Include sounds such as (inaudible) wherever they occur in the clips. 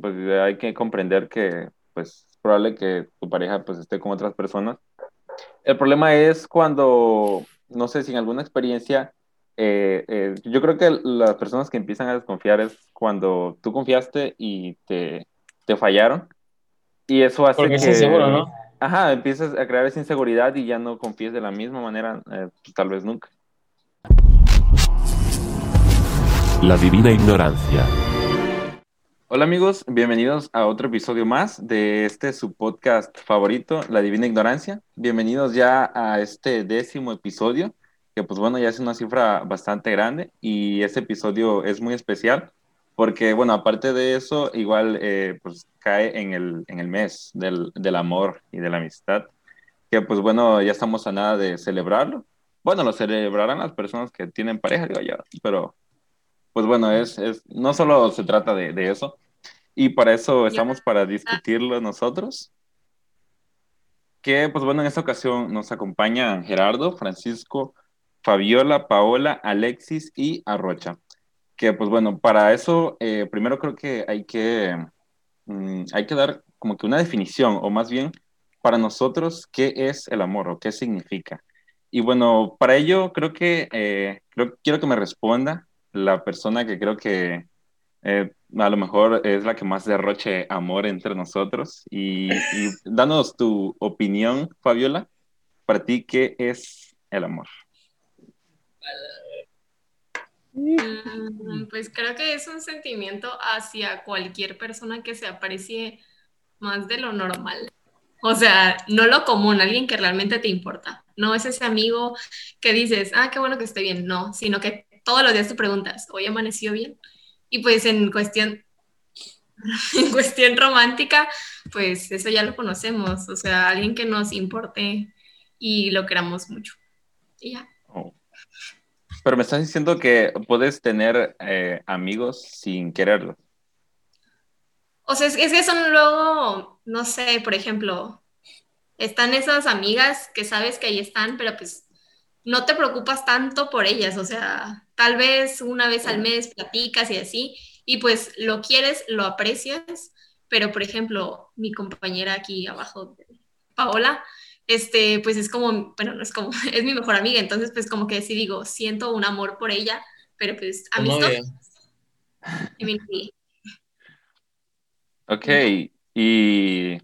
pues hay que comprender que pues es probable que tu pareja pues esté con otras personas. El problema es cuando, no sé si en alguna experiencia, eh, eh, yo creo que las personas que empiezan a desconfiar es cuando tú confiaste y te, te fallaron. Y eso hace Porque que... es inseguro, ¿no? Ajá, empiezas a crear esa inseguridad y ya no confíes de la misma manera, eh, tal vez nunca. La divina ignorancia. Hola amigos, bienvenidos a otro episodio más de este su podcast favorito, La Divina Ignorancia. Bienvenidos ya a este décimo episodio, que pues bueno, ya es una cifra bastante grande y este episodio es muy especial porque bueno, aparte de eso, igual eh, pues cae en el, en el mes del, del amor y de la amistad, que pues bueno, ya estamos a nada de celebrarlo. Bueno, lo celebrarán las personas que tienen pareja, digo yo, pero pues bueno, es, es, no solo se trata de, de eso, y para eso estamos para discutirlo nosotros. Que pues bueno, en esta ocasión nos acompañan Gerardo, Francisco, Fabiola, Paola, Alexis y Arrocha. Que pues bueno, para eso eh, primero creo que hay que, mm, hay que dar como que una definición, o más bien para nosotros, qué es el amor o qué significa. Y bueno, para ello creo que eh, creo, quiero que me responda la persona que creo que eh, a lo mejor es la que más derroche amor entre nosotros. Y, y danos tu opinión, Fabiola, para ti, ¿qué es el amor? Mm, Pues creo que es un sentimiento hacia cualquier persona que se aprecie más de lo normal. O sea, no lo común, alguien que realmente te importa. No es ese amigo que dices, ah, qué bueno que esté bien. No, sino que todos los días te preguntas, ¿hoy amaneció bien? Y pues en cuestión, (laughs) en cuestión romántica, pues eso ya lo conocemos. O sea, alguien que nos importe y lo queramos mucho. Y ya. Oh. Pero me estás diciendo que puedes tener eh, amigos sin quererlo. O sea, es, es, que son luego, no sé, por ejemplo, están esas amigas que sabes que ahí están, pero pues no te preocupas tanto por ellas, o sea, tal vez una vez al mes platicas y así, y pues lo quieres, lo aprecias, pero por ejemplo, mi compañera aquí abajo, Paola, este, pues es como, bueno, no es como, (laughs) es mi mejor amiga, entonces pues como que sí digo, siento un amor por ella, pero pues amistoso. Sí. Ok, y,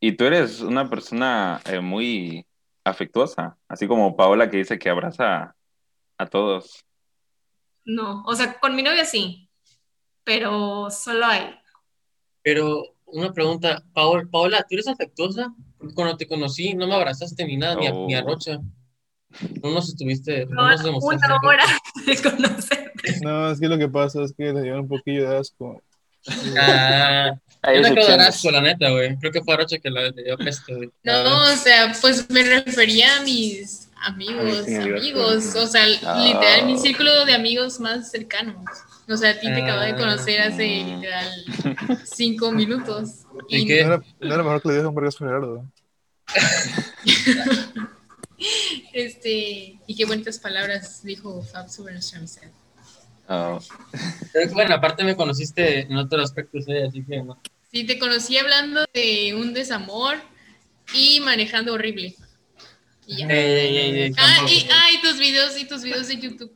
y tú eres una persona eh, muy afectuosa, así como Paola que dice que abraza a todos. No, o sea, con mi novia sí, pero solo a él. Pero una pregunta, Paola, Paola, ¿tú eres afectuosa? Porque cuando te conocí no me abrazaste ni nada, oh. ni, a, ni a Rocha. No nos estuviste, no, no nos demostraste. Una hora (laughs) de conocerte. No, es que lo que pasa es que te llevan un poquillo de asco. Ah, yo no creo asco, la neta, güey. Creo que fue Rocha que la dio peste, güey. No, o sea, pues me refería a mis amigos, Ay, amigos. O sea, oh. literal, mi círculo de amigos más cercanos. O sea, a ti te acabo de conocer hace literal (laughs) cinco minutos. ¿Y, y qué? No era, no era mejor que le dieras un vergas Gerardo. (laughs) este, y qué bonitas palabras dijo Fab sobre nuestra amistad. Oh. Bueno, aparte me conociste en otros aspectos, ¿eh? así que no. Sí, te conocí hablando de un desamor y manejando horrible. Y ya. Ey, ey, ey, ah, y, ah, y tus videos, y tus videos de YouTube.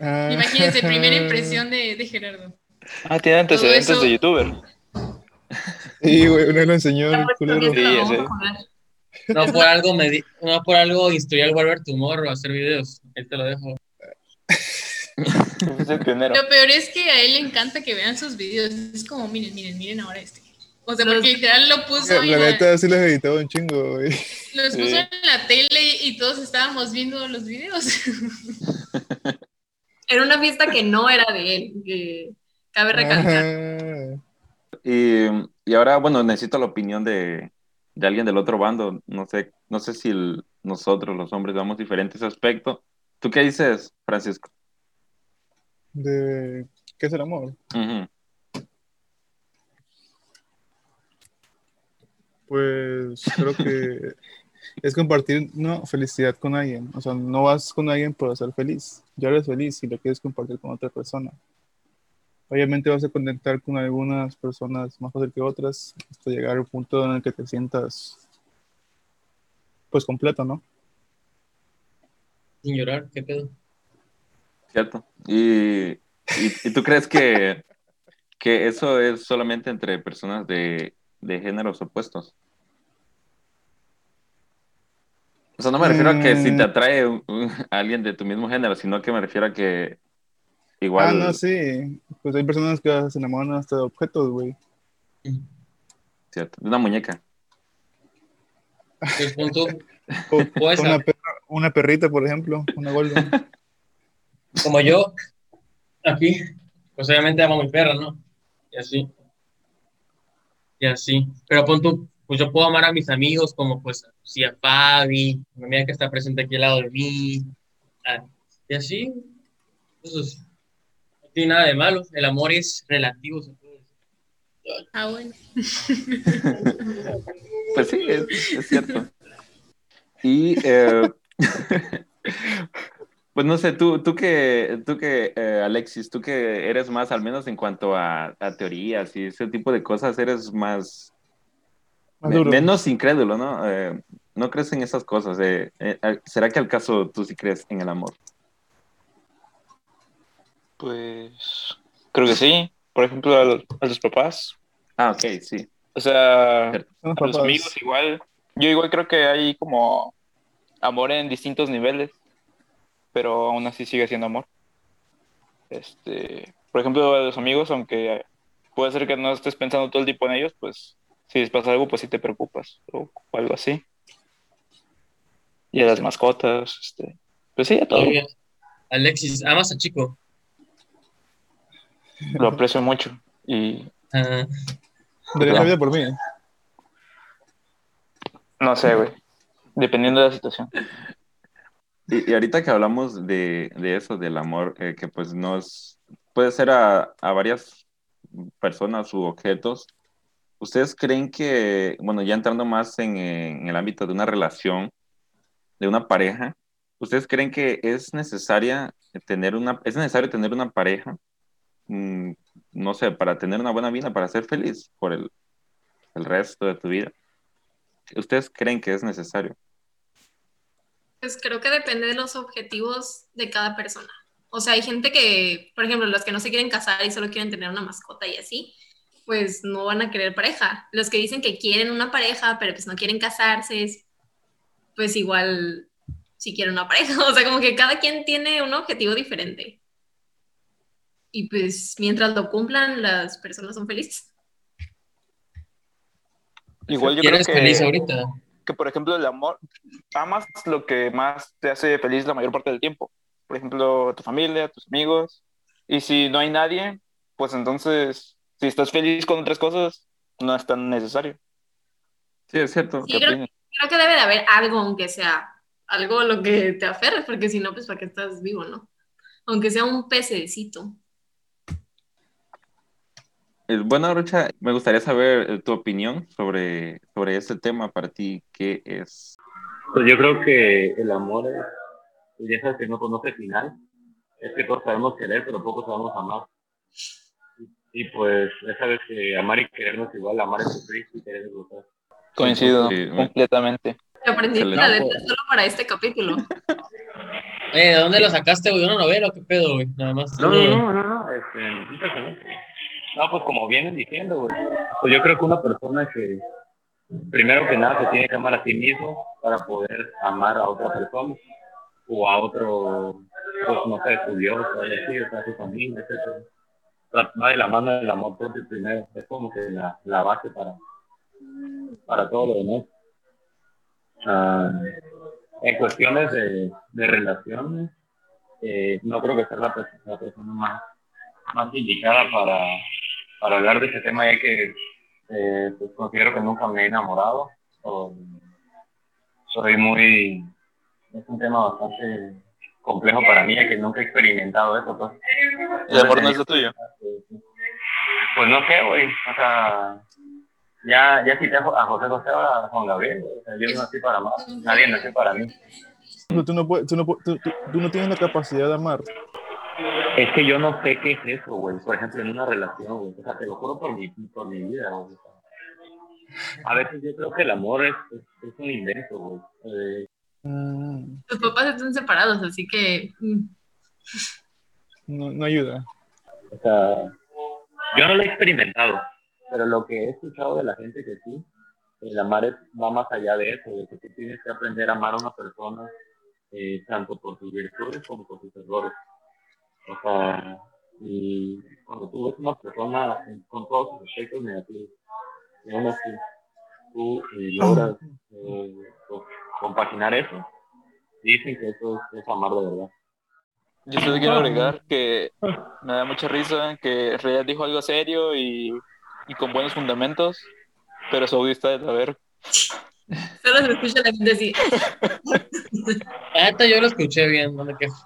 Ah. Imagínense, primera impresión de, de Gerardo. Ah, tiene antecedentes eso... de youtuber. Sí, güey, uno lo enseñó el culero. Sí, sí. No por algo me di... no por algo instruí al Wolver Tomorrow a hacer videos. Él te lo dejo. (laughs) (laughs) es el pionero. Lo peor es que a él le encanta que vean sus videos. Es como, miren, miren, miren ahora este. O sea, porque literal lo puso. La neta sí los editaba un chingo, güey. Los sí. puso en la tele y todos estábamos viendo los videos. (laughs) era una fiesta que no era de él, que cabe recalcar. Y, y, ahora, bueno, necesito la opinión de, de, alguien del otro bando. No sé, no sé si el, nosotros, los hombres, damos diferentes aspectos. ¿Tú qué dices, Francisco? De qué es el amor. Uh -huh. Pues creo que (laughs) es compartir una felicidad con alguien. O sea, no vas con alguien por ser feliz. Ya eres feliz y lo quieres compartir con otra persona. obviamente vas a conectar con algunas personas más fácil que otras hasta llegar al punto en el que te sientas pues completo, ¿no? Sin llorar, ¿qué pedo? Cierto. ¿Y, y, y tú crees que, que eso es solamente entre personas de, de géneros opuestos? O sea, no me refiero a que si te Mm. atrae un- un- a (laughs) alguien de tu mismo género, sino que me refiero a que Ah, igual... no, sí. Pues hay personas que se enamoran hasta de objetos, güey. Cierto, de una muñeca. Pues pon tú, O Puede una, perra- una perrita, por ejemplo, una golden. (laughs) como yo, aquí, pues obviamente amo a mi perra, ¿no? Y así. Y así. Pero pon tú, pues yo puedo amar a mis amigos como pues sí a Fabi, a mi amiga que está presente aquí al lado de mí. Y así. Entonces, no tiene nada de malo. El amor es relativo, se puede decir. Ah, bueno. (laughs) Pues sí, es, es cierto. Y eh, (laughs) pues no sé, tú, tú que, tú que eh, Alexis, tú que eres más, al menos en cuanto a, a teorías y ese tipo de cosas, eres más, menos incrédulo, ¿no? Eh, no crees en esas cosas. eh, eh, ¿Será que al caso tú sí crees en el amor? Pues creo que sí. Por ejemplo, a los, a los papás. Ah, ok, sí. O sea, a los papás. amigos igual. Yo igual creo que hay como amor en distintos niveles, pero aún así sigue siendo amor. Este, por ejemplo, a los amigos, aunque puede ser que no estés pensando todo el tiempo en ellos, pues si les pasa algo, pues sí te preocupas o, o algo así. Y a las mascotas, este, pues sí, a todo. Oye, Alexis, amas a Chico. Lo aprecio mucho. Y Daría la vida por mí. no sé, güey. Dependiendo de la situación. Y, ahorita que hablamos de, de eso, del amor, eh, que pues nos puede ser a, a varias personas u objetos, ¿ustedes creen que, bueno, ya entrando más en, en el ámbito de una relación, de una pareja, ¿ustedes creen que es necesaria tener una, es necesario tener una pareja, mm, no sé, para tener una buena vida, para ser feliz por el, el resto de tu vida? ¿Ustedes creen que es necesario? Pues creo que depende de los objetivos de cada persona. O sea, hay gente que, por ejemplo, los que no se quieren casar y solo quieren tener una mascota y así, pues no van a querer pareja. Los que dicen que quieren una pareja, pero pues no quieren casarse, pues igual si quieren una pareja. (laughs) O sea, como que cada quien tiene un objetivo diferente. Y pues mientras lo cumplan, las personas son felices. Igual yo creo ¿Quieres que... feliz ahorita? Que, por ejemplo, el amor, amas lo que más te hace feliz la mayor parte del tiempo. Por ejemplo, tu familia, tus amigos. Y si no hay nadie, pues entonces, si estás feliz con otras cosas, no es tan necesario. Sí, es cierto. Sí, ¿Qué creo, creo que debe de haber algo, aunque sea algo a lo que te aferres, porque si no, pues para qué estás vivo, ¿no? Aunque sea un pececito. Eh, Bueno, Rocha, me gustaría saber eh, tu opinión sobre, sobre este tema para ti, ¿qué es? Pues yo creo que el amor es, ya sabes que no conoce final. Es que todos sabemos querer, pero pocos sabemos amar. Y pues ya sabes que amar y querer no es igual, amar es sufrir y querer es gozar. Coincido Sí, completamente. Te Excelente. la letra solo para este capítulo. Eh, ¿de dónde lo sacaste, güey? ¿Una novela o qué pedo, güey? Nada más. No, no, no, no, no, este. No, pues como vienen diciendo. Pues yo creo que una persona que, primero que nada, se tiene que amar a sí mismo para poder amar a otra persona o a otro, pues no sé, su Dios, así, o su familia, etc. Va de la mano del amor propio primero. Es como que la, la base para, para todo lo demás. Ah, en cuestiones de, de relaciones, eh, no creo que sea la, la persona más, más indicada para, para hablar de ese tema, ya que eh, pues considero que nunca me he enamorado. O, soy muy. Es un tema bastante complejo para mí, ya que nunca he experimentado eso. Pues, El amor no es lo tuyo. pues no sé, güey. O sea, ya, ya cité a Jo- a José José a Juan Gabriel. güey. O sea, yo no nací para más. Nadie nació para mí. Tú, tú no, puedes- tú, no, tú- tú- tú no tienes la capacidad de amar Es que yo no sé qué es eso, güey. Por ejemplo, en una relación, güey. O sea, te lo juro por mi, por mi vida, güey. A veces yo creo que el amor es, es, es un invento, güey. Eh, Mm, Tus papás están separados, así que mm, no, no ayuda. o sea, yo no lo he experimentado, pero lo que he escuchado de la gente que sí, el amar es, va más allá de eso, de que tú tienes que aprender a amar a una persona eh, tanto por sus virtudes como por sus errores. O sea, y cuando tú ves una persona con todos sus aspectos negativos, y aún así tú eh, logras eh, pues, compaginar eso, dicen que eso es, es amar de verdad. Yo solo quiero agregar que me da mucha risa que realidad dijo algo serio y, y con buenos fundamentos, pero su audio está de saber. Solo se escucha la gente así. Yo lo escuché bien, no me quejo.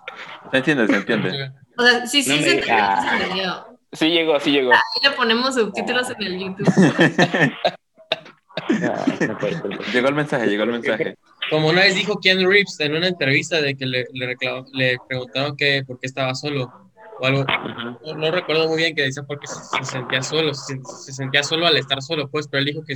¿Se entiende? ¿Se entiende? O sea, sí, sí, No se entendió, sí llegó, sí llegó. Ahí le ponemos subtítulos en el YouTube. (laughs) Ah, llegó el mensaje, llegó el mensaje. Como una vez dijo Keanu Reeves en una entrevista de que le, le, preguntaron que por qué estaba solo o algo. No, no recuerdo muy bien que decía porque se, se sentía solo, se, se sentía solo al estar solo, pues, pero él dijo que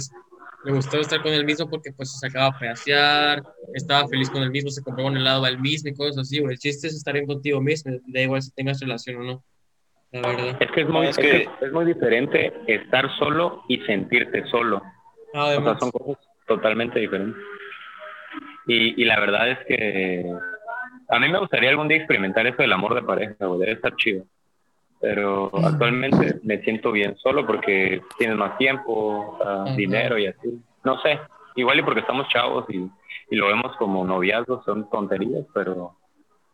le gustaba estar con él mismo porque pues se sacaba a pasear, estaba feliz con él mismo, se compraba un helado al mismo y cosas así, güey. El chiste es estar bien contigo mismo, da igual si tengas relación o no, la verdad. Es que es muy, Es que- muy diferente estar solo y sentirte solo. O sea, Además, son cosas totalmente diferentes. Y, y la verdad es que a mí me gustaría algún día experimentar eso del amor de pareja, güey, debe estar chido. Pero actualmente me siento bien solo porque tienes más tiempo, ah, Ajá. dinero y así. No sé, igual y porque estamos chavos y, y lo vemos como noviazgos, son tonterías, pero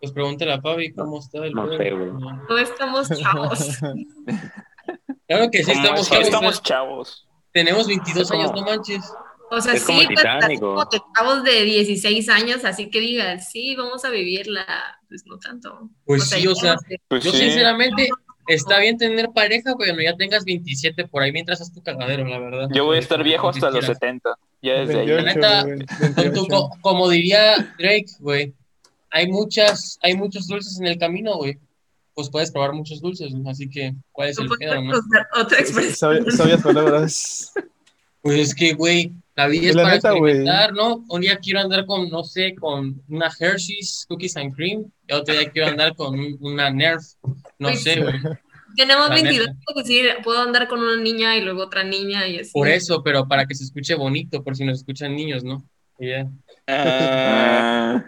pues pregúntale a Pavi cómo está el no sé, güey. No. Estamos chavos. (laughs) Claro que sí, estamos chavos, estamos chavos. Tenemos 22 Es como- años, no manches. O sea, Es sí, pues, como o- que chavos de 16 años, así que digan, sí, vamos a vivirla, pues no tanto. Pues sí, o sea, no sé. Pues Yo sí. sinceramente, está bien tener pareja, pero no ya tengas 27 por ahí mientras haz tu cagadero, la verdad. Yo voy a estar viejo hasta los quieras. 70. Ya desde ahí. 28, neta, güey, Pon tú, 28. co- como diría Drake, güey, hay muchas, hay muchos dulces en el camino, güey. Pues puedes probar muchos dulces, ¿no? así que, ¿cuál es el pedo, no? otra expresión. Sabi- Sabias palabras. Pues es que, güey, la vida es La para neta, güey. experimentar, ¿no? Un día quiero andar con, no sé, con una Hershey's Cookies and Cream, y otro día quiero andar con un- una Nerf, no Pues sé, güey. Tenemos La 22, neta. es decir, puedo andar con una niña y luego otra niña y así. Por eso, pero para que se escuche bonito, por si nos escuchan niños, ¿no? Y ya. Ah,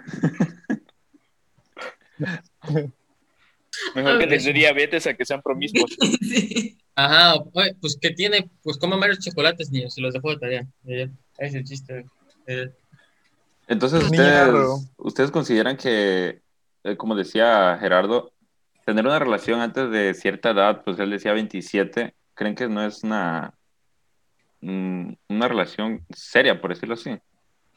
Ah, mejor que les dé diabetes a que sean promiscuos. (laughs) Sí. Ajá, oye, pues ¿qué tiene? Pues coman varios chocolates, niños, se los dejo de tarea. Y ya. Ese es el chiste. güey. Entonces, Niño ustedes, ustedes consideran que, eh, como decía Gerardo, tener una relación antes de cierta edad, pues él decía 27, ¿creen que no es una, mm, una relación seria, por decirlo así?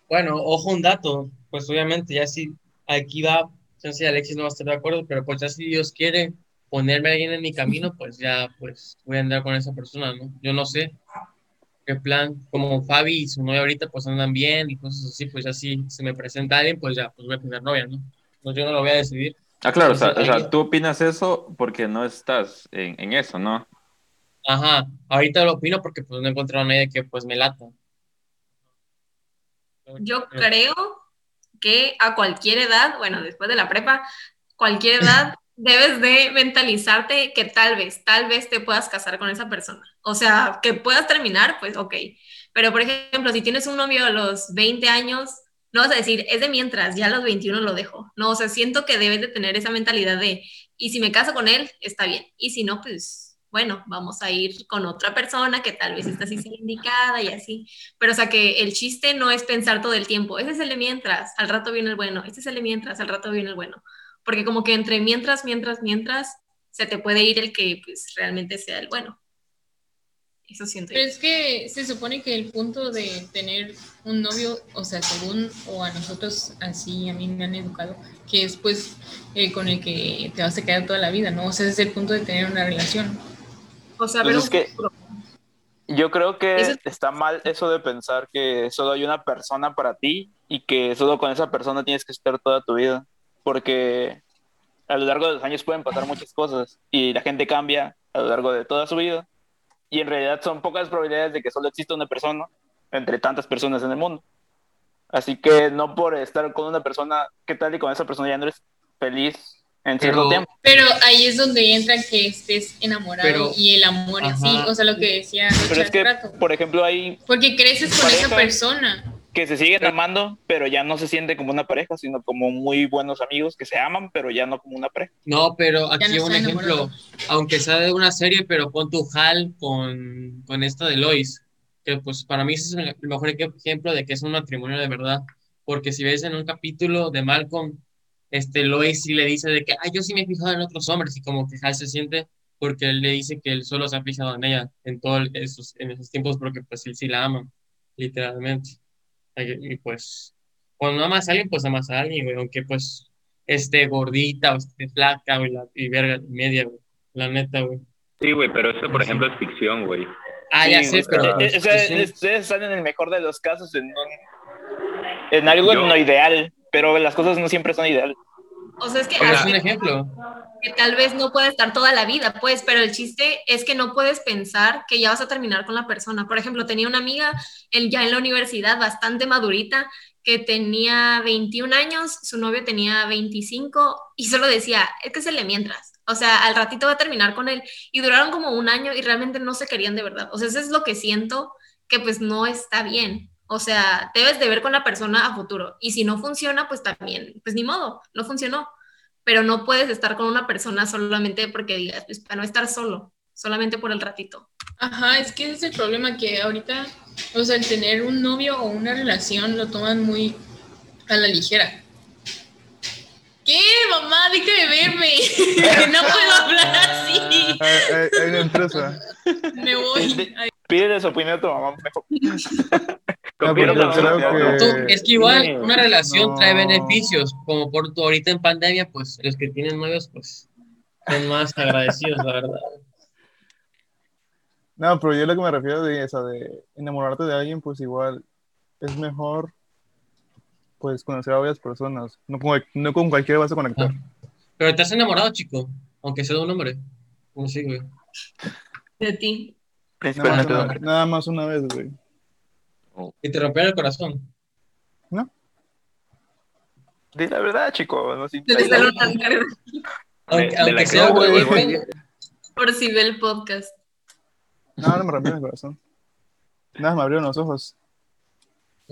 Bueno, ojo un dato, pues obviamente ya si aquí va, no sé si Alexis no va a estar de acuerdo, pero pues ya si Dios quiere ponerme a alguien en mi camino, pues ya pues voy a andar con esa persona, ¿no? Yo no sé qué plan, como Fabi y su novia ahorita pues andan bien y cosas así, pues ya si se me presenta alguien, pues ya pues voy a tener novia, ¿no? Pues yo no lo voy a decidir. Ah, claro, o sea, o tú opinas eso porque no estás en, en eso, ¿no? Ajá, ahorita lo opino porque pues no he encontrado a nadie que pues me lata. Yo creo que a cualquier edad, bueno, después de la prepa, cualquier edad (laughs) debes de mentalizarte que tal vez, tal vez te puedas casar con esa persona. O sea, que puedas terminar, pues ok. Pero, por ejemplo, si tienes un novio a los 20 años, no vas a decir, es de mientras, ya a los 21 lo dejo. No, o sea, siento que debes de tener esa mentalidad de, y si me caso con él, está bien. Y si no, pues, bueno, vamos a ir con otra persona que tal vez esta sí sea indicada y así. Pero, o sea, que el chiste no es pensar todo el tiempo, ese es el de mientras, al rato viene el bueno, este es el de mientras, al rato viene el bueno. Porque como que entre mientras, mientras, mientras, se te puede ir el que pues realmente sea el bueno. Eso siento yo. Pero es que se supone que el punto de tener un novio, o sea, según o a nosotros así a mí me han educado, que es pues eh, con el que te vas a quedar toda la vida, ¿no? O sea, ese es el punto de tener una relación. O sea, Pues ver es un que- futuro. Yo creo que Eso- está mal eso de pensar que solo hay una persona para ti y que solo con esa persona tienes que estar toda tu vida. Porque a lo largo de los años pueden pasar muchas cosas y la gente cambia a lo largo de toda su vida. Y en realidad son pocas probabilidades de que solo exista una persona entre tantas personas en el mundo. Así que no por estar con una persona, ¿qué tal y con esa persona ya no eres feliz en cierto Pero- tiempo? Pero ahí es donde entra que estés enamorado Pero- y el amor en sí, Ajá. o sea, lo que decía Pero es que, rato. por ejemplo, hay Porque creces con esa persona. Que se siguen amando, pero ya no se siente como una pareja, sino como muy buenos amigos que se aman, pero ya no como una pareja. No, pero aquí no un ejemplo, enamorado. aunque sea de una serie, pero pon tu Hal con, con esta de Lois, que pues para mí ese es el mejor ej- ejemplo de que es un matrimonio de verdad, porque si ves en un capítulo de Malcolm, este Lois sí le dice de que, ay, yo sí me he fijado en otros hombres, y como que Hal se siente porque él le dice que él solo se ha fijado en ella en todos esos, en esos tiempos, porque pues él sí la ama, literalmente. Y y, pues, cuando amas a alguien, pues amas a alguien, güey, aunque pues esté gordita o esté flaca, güey, la- y verga y media, güey, la neta, güey. Sí, güey, pero eso, por ejemplo, es ficción, güey. Ah, ya Sí, sé, o sea, pero eh, o sea, sí. ustedes están en el mejor de los casos en, un- en algo Yo- no ideal, pero las cosas no siempre son ideales. O sea, es que, es un ejemplo. que tal vez no puede estar toda la vida, pues, pero el chiste es que no puedes pensar que ya vas a terminar con la persona. Por ejemplo, tenía una amiga en- ya en la universidad bastante madurita que tenía 21 años, su novio tenía 25 y solo decía, es que se le mientras. O sea, al ratito va a terminar con él. Y duraron como un año y realmente no se querían de verdad. O sea, eso es lo que siento que pues no está bien. O sea, debes de ver con la persona a futuro. Y si no funciona, pues también, pues ni modo, no funcionó pero no puedes estar con una persona solamente porque digas, pues para no estar solo, solamente por el ratito. Ajá, es que ese es el problema que ahorita, o sea, el tener un novio o una relación lo toman muy a la ligera. ¿Qué, mamá? Deja de verme. (laughs) no puedo hablar así. Hay, hay- hay una empresa. Me voy. Pídele su opinión a tu mamá mejor. No, pero la creo verdad, Tú, que es que igual una relación No. trae beneficios, como por tu ahorita en pandemia, pues los que tienen novios, pues son más agradecidos, la verdad. No, pero yo lo que me refiero de esa de enamorarte de alguien, pues igual es mejor pues conocer a varias personas. No con, no con cualquiera vas a conectar. Pero te has enamorado, chico, aunque sea de un hombre. ¿Cómo sí, güey? De ti. Nada más, una, hombres. nada más una vez, güey. Y te rompieron el corazón. Di la verdad, chico. No, Aunque, de la aunque que sea no, güey, güey, por si ve el podcast. No, no me rompieron el corazón. Nada, me abrieron los ojos.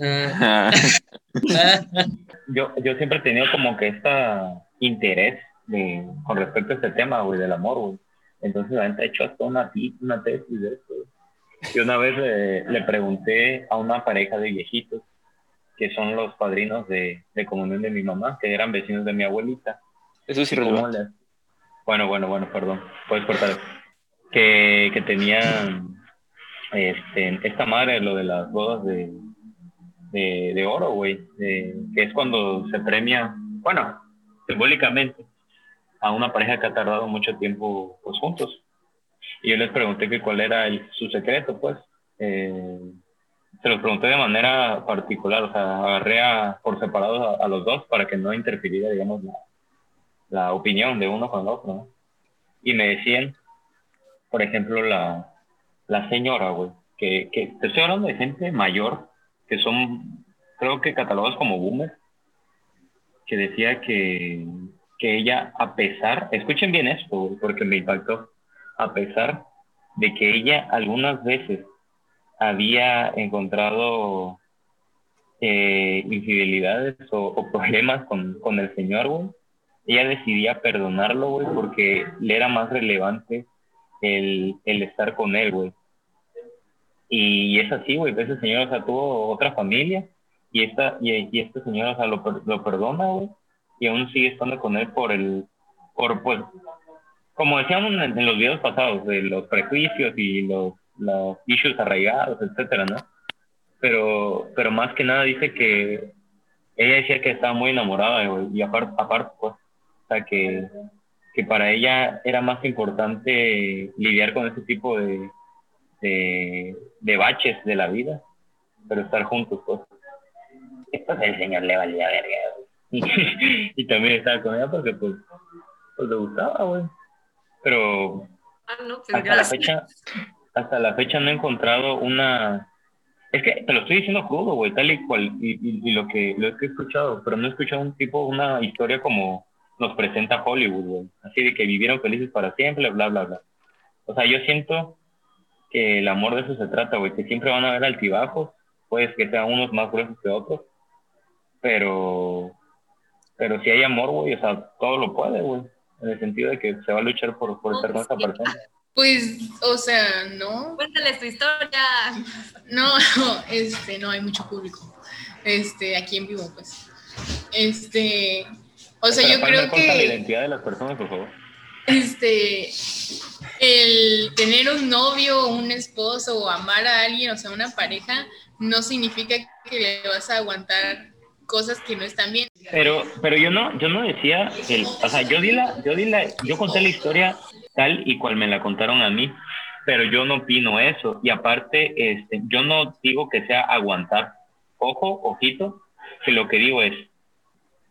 Ah, (laughs) Yo, yo siempre he tenido como que este interés de, con respecto a este tema, güey, del amor, güey. Entonces, la gente ha hecho hasta una, una tesis de esto. güey. Y una vez eh, le pregunté a una pareja de viejitos, que son los padrinos de, de comunión de mi mamá, que eran vecinos de mi abuelita. Eso es ¿Cómo irrelevante. le- Bueno, bueno, bueno, perdón. Puedes cortar. Que, que tenían este, esta madre, lo de las bodas de, de, de oro, güey. que es cuando se premia, bueno, simbólicamente, a una pareja que ha tardado mucho tiempo pues, juntos. Y yo les pregunté que cuál era el- su secreto, pues. Eh, se los pregunté de manera particular, o sea, agarré a- por separado a, a los dos para que no interfiriera, digamos, la, la opinión de uno con el otro, ¿no? Y me decían, por ejemplo, la, la señora, güey, que, que te estoy hablando de gente mayor, que son, creo que catalogados como boomers, que decía que, que ella, a pesar, escuchen bien esto, porque me impactó, a pesar de que ella algunas veces había encontrado eh, infidelidades o, problemas con, con el señor, güey, ella decidía perdonarlo, güey, porque le era más relevante el, el estar con él, güey. Y es así, güey, ese señor, o sea, tuvo otra familia y esta, y, este señor, o sea, lo, lo perdona, güey, y aún sigue estando con él por el, por, pues, como decíamos en, los videos pasados, de los prejuicios y los, los issues arraigados, etcétera, ¿no? Pero, pero más que nada dice que ella decía que estaba muy enamorada, y aparte, aparte, pues, o sea, que, que para ella era más importante lidiar con ese tipo de, de, de baches de la vida, pero estar juntos, pues. Y pues el señor le valía verga, güey. (laughs) y también estaba con ella porque, pues, pues le gustaba, güey. Pero Ah, no, pues hasta la fecha, hasta la fecha no he encontrado una. Es que te lo estoy diciendo crudo, güey, tal y cual, y, y- y lo que lo que he escuchado, pero no he escuchado un tipo, una historia como nos presenta Hollywood, güey. Así de que vivieron felices para siempre, bla, bla, bla. O sea, yo siento que el amor de eso se trata, güey, que siempre van a haber altibajos, pues que sean unos más gruesos que otros, pero, pero si hay amor, güey, o sea, todo lo puede, güey, en el sentido de que se va a luchar por, por estar con esa persona. Pues, o sea, no, Cuéntales tu historia. no, no, este, no hay mucho público, este, aquí en vivo, pues, este, o sea, Pero, yo creo corta la que, identidad de las personas, por favor. este, el tener un novio, un esposo o amar a alguien, o sea, una pareja, no significa que le vas a aguantar cosas que no están bien. Pero, pero yo no, yo no decía, el, o sea, yo di la, yo di la, yo conté la historia tal y cual me la contaron a mí, pero yo no opino eso. Y aparte, este, yo no digo que sea aguantar. Ojo, ojito, que lo que digo es,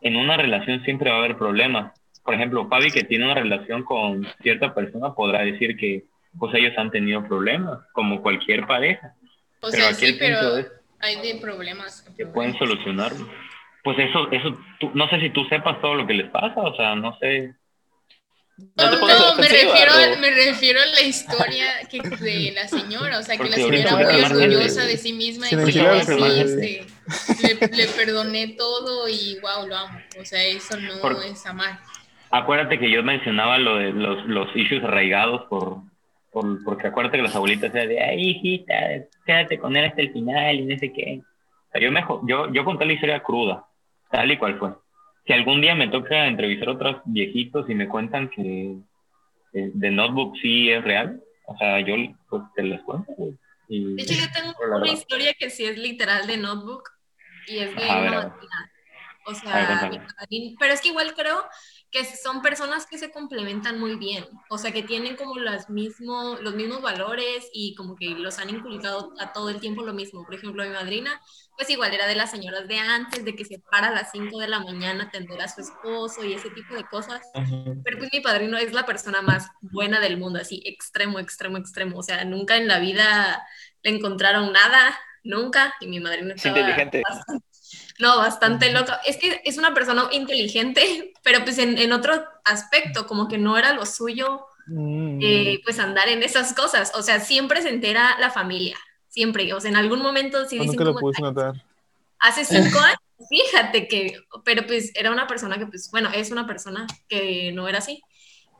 en una relación siempre va a haber problemas. Por ejemplo, Fabi que tiene una relación con cierta persona podrá decir que pues ellos han tenido problemas, como cualquier pareja. O Pero sea, aquí sí, el punto pero es hay de problemas. que pueden solucionarlo. Pues eso, eso, tú- no sé si tú sepas todo lo que les pasa, o sea, no sé. No No, me refiero, Ro. a, me refiero a la historia que, de la señora, o sea, que la señora ahorita muy orgullosa de sí misma y que así, este, le, le perdoné todo y wow, lo amo. O sea, eso no Por- es amar. Acuérdate que yo mencionaba lo de los, los issues arraigados por, por, porque acuérdate que las abuelitas eran de, ay, hijita, quédate con él hasta el final y no sé qué. O sea, yo, me, yo, yo conté la historia cruda, tal y cual fue. Si algún día me toca entrevistar a otros viejitos y me cuentan que eh, The Notebook sí es real, o sea, yo pues te las cuento, güey. Y- De hecho, yo tengo una verdad. historia que sí es literal de Notebook y es de A ver, a ver. O ver, sea, padrino- pero es que igual creo que son personas que se complementan muy bien, o sea, que tienen como las mismo, los mismos valores y como que los han inculcado a todo el tiempo lo mismo. Por ejemplo, mi madrina, pues igual era de las señoras de antes, de que se para a las 5 de la mañana atender a su esposo y ese tipo de cosas. Pero pues mi padrino es la persona más buena del mundo, así extremo, extremo, extremo. O sea, nunca en la vida le encontraron nada, nunca. Y mi madrino Es estaba inteligente. bastante- no, bastante loca. Es que es una persona inteligente, (laughs) pero pues en, en otro aspecto, como que no era lo suyo, Mm. eh, pues andar en esas cosas. O sea, siempre se entera la familia, siempre. O sea, en algún momento sí Ah, dicen como, notar. hace (laughs) cinco años, fíjate que, pero pues era una persona que, pues, bueno, es una persona que no era así.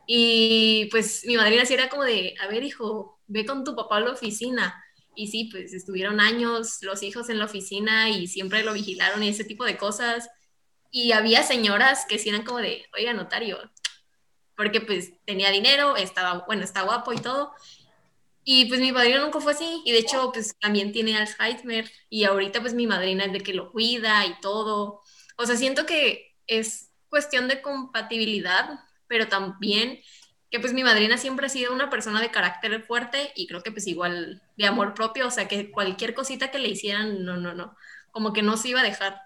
Y pues mi madrina sí era como de, a ver, hijo, ve con tu papá a la oficina. Y sí, pues estuvieron años los hijos en la oficina y siempre lo vigilaron y ese tipo de cosas. Y había señoras que sí eran como de, oiga, notario, porque pues tenía dinero, estaba, bueno, está guapo y todo. Y pues mi padrino nunca fue así, y de hecho pues también tiene Alzheimer, y ahorita pues mi madrina es de que lo cuida y todo. O sea, siento que es cuestión de compatibilidad, pero también que pues mi madrina siempre ha sido una persona de carácter fuerte y creo que pues igual de amor propio, o sea, que cualquier cosita que le hicieran, no, no, no, como que no se iba a dejar.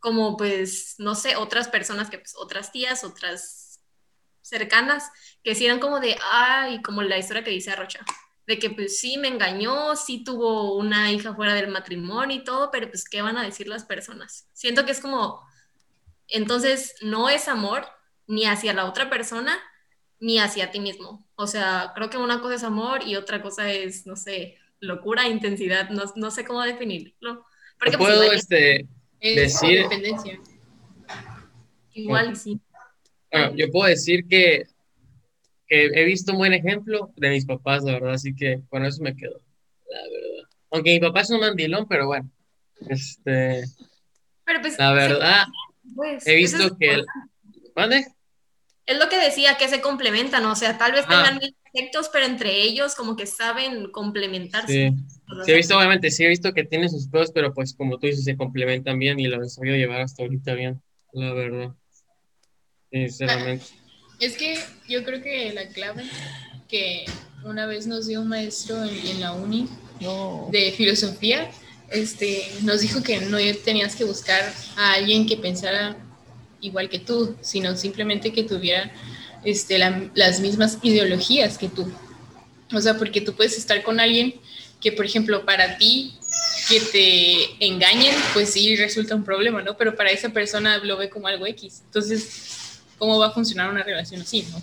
Como pues, no sé, otras personas que pues otras tías, otras cercanas, que sí como de, ay, como la historia que dice Arrocha, de que pues sí me engañó, sí tuvo una hija fuera del matrimonio y todo, pero pues qué van a decir las personas. Siento que es como, entonces no es amor ni hacia la otra persona ni hacia ti mismo. O sea, creo que una cosa es amor y otra cosa es, no sé, locura, intensidad, no, no sé cómo definirlo. Porque pues, puedo este, Es Decir- dependencia. igual sí. Bueno, yo puedo decir que, que he visto un buen ejemplo de mis papás, la verdad, así que con eso me quedo, la verdad. Aunque mi papá es un mandilón, pero bueno, este, Pero pues, la verdad, pues, he es visto que... el- ¿Mande? Es lo que decía, que se complementan, o sea, tal vez Ah. tengan mil defectos, pero entre ellos como que saben complementarse. Sí. Sí, he visto, obviamente, sí he visto que tiene sus pros, pero pues como tú dices, se complementan bien y lo han sabido llevar hasta ahorita bien, la verdad. Sinceramente. Es que yo creo que la clave que una vez nos dio un maestro en, en la uni No. de filosofía, este, nos dijo que no tenías que buscar a alguien que pensara igual que tú, sino simplemente que tuviera este, la- las mismas ideologías que tú. O sea, porque tú puedes estar con alguien que, por ejemplo, para ti que te engañen, pues sí resulta un problema, ¿no? Pero para esa persona lo ve como algo X. Entonces, ¿cómo va a funcionar una relación así, no?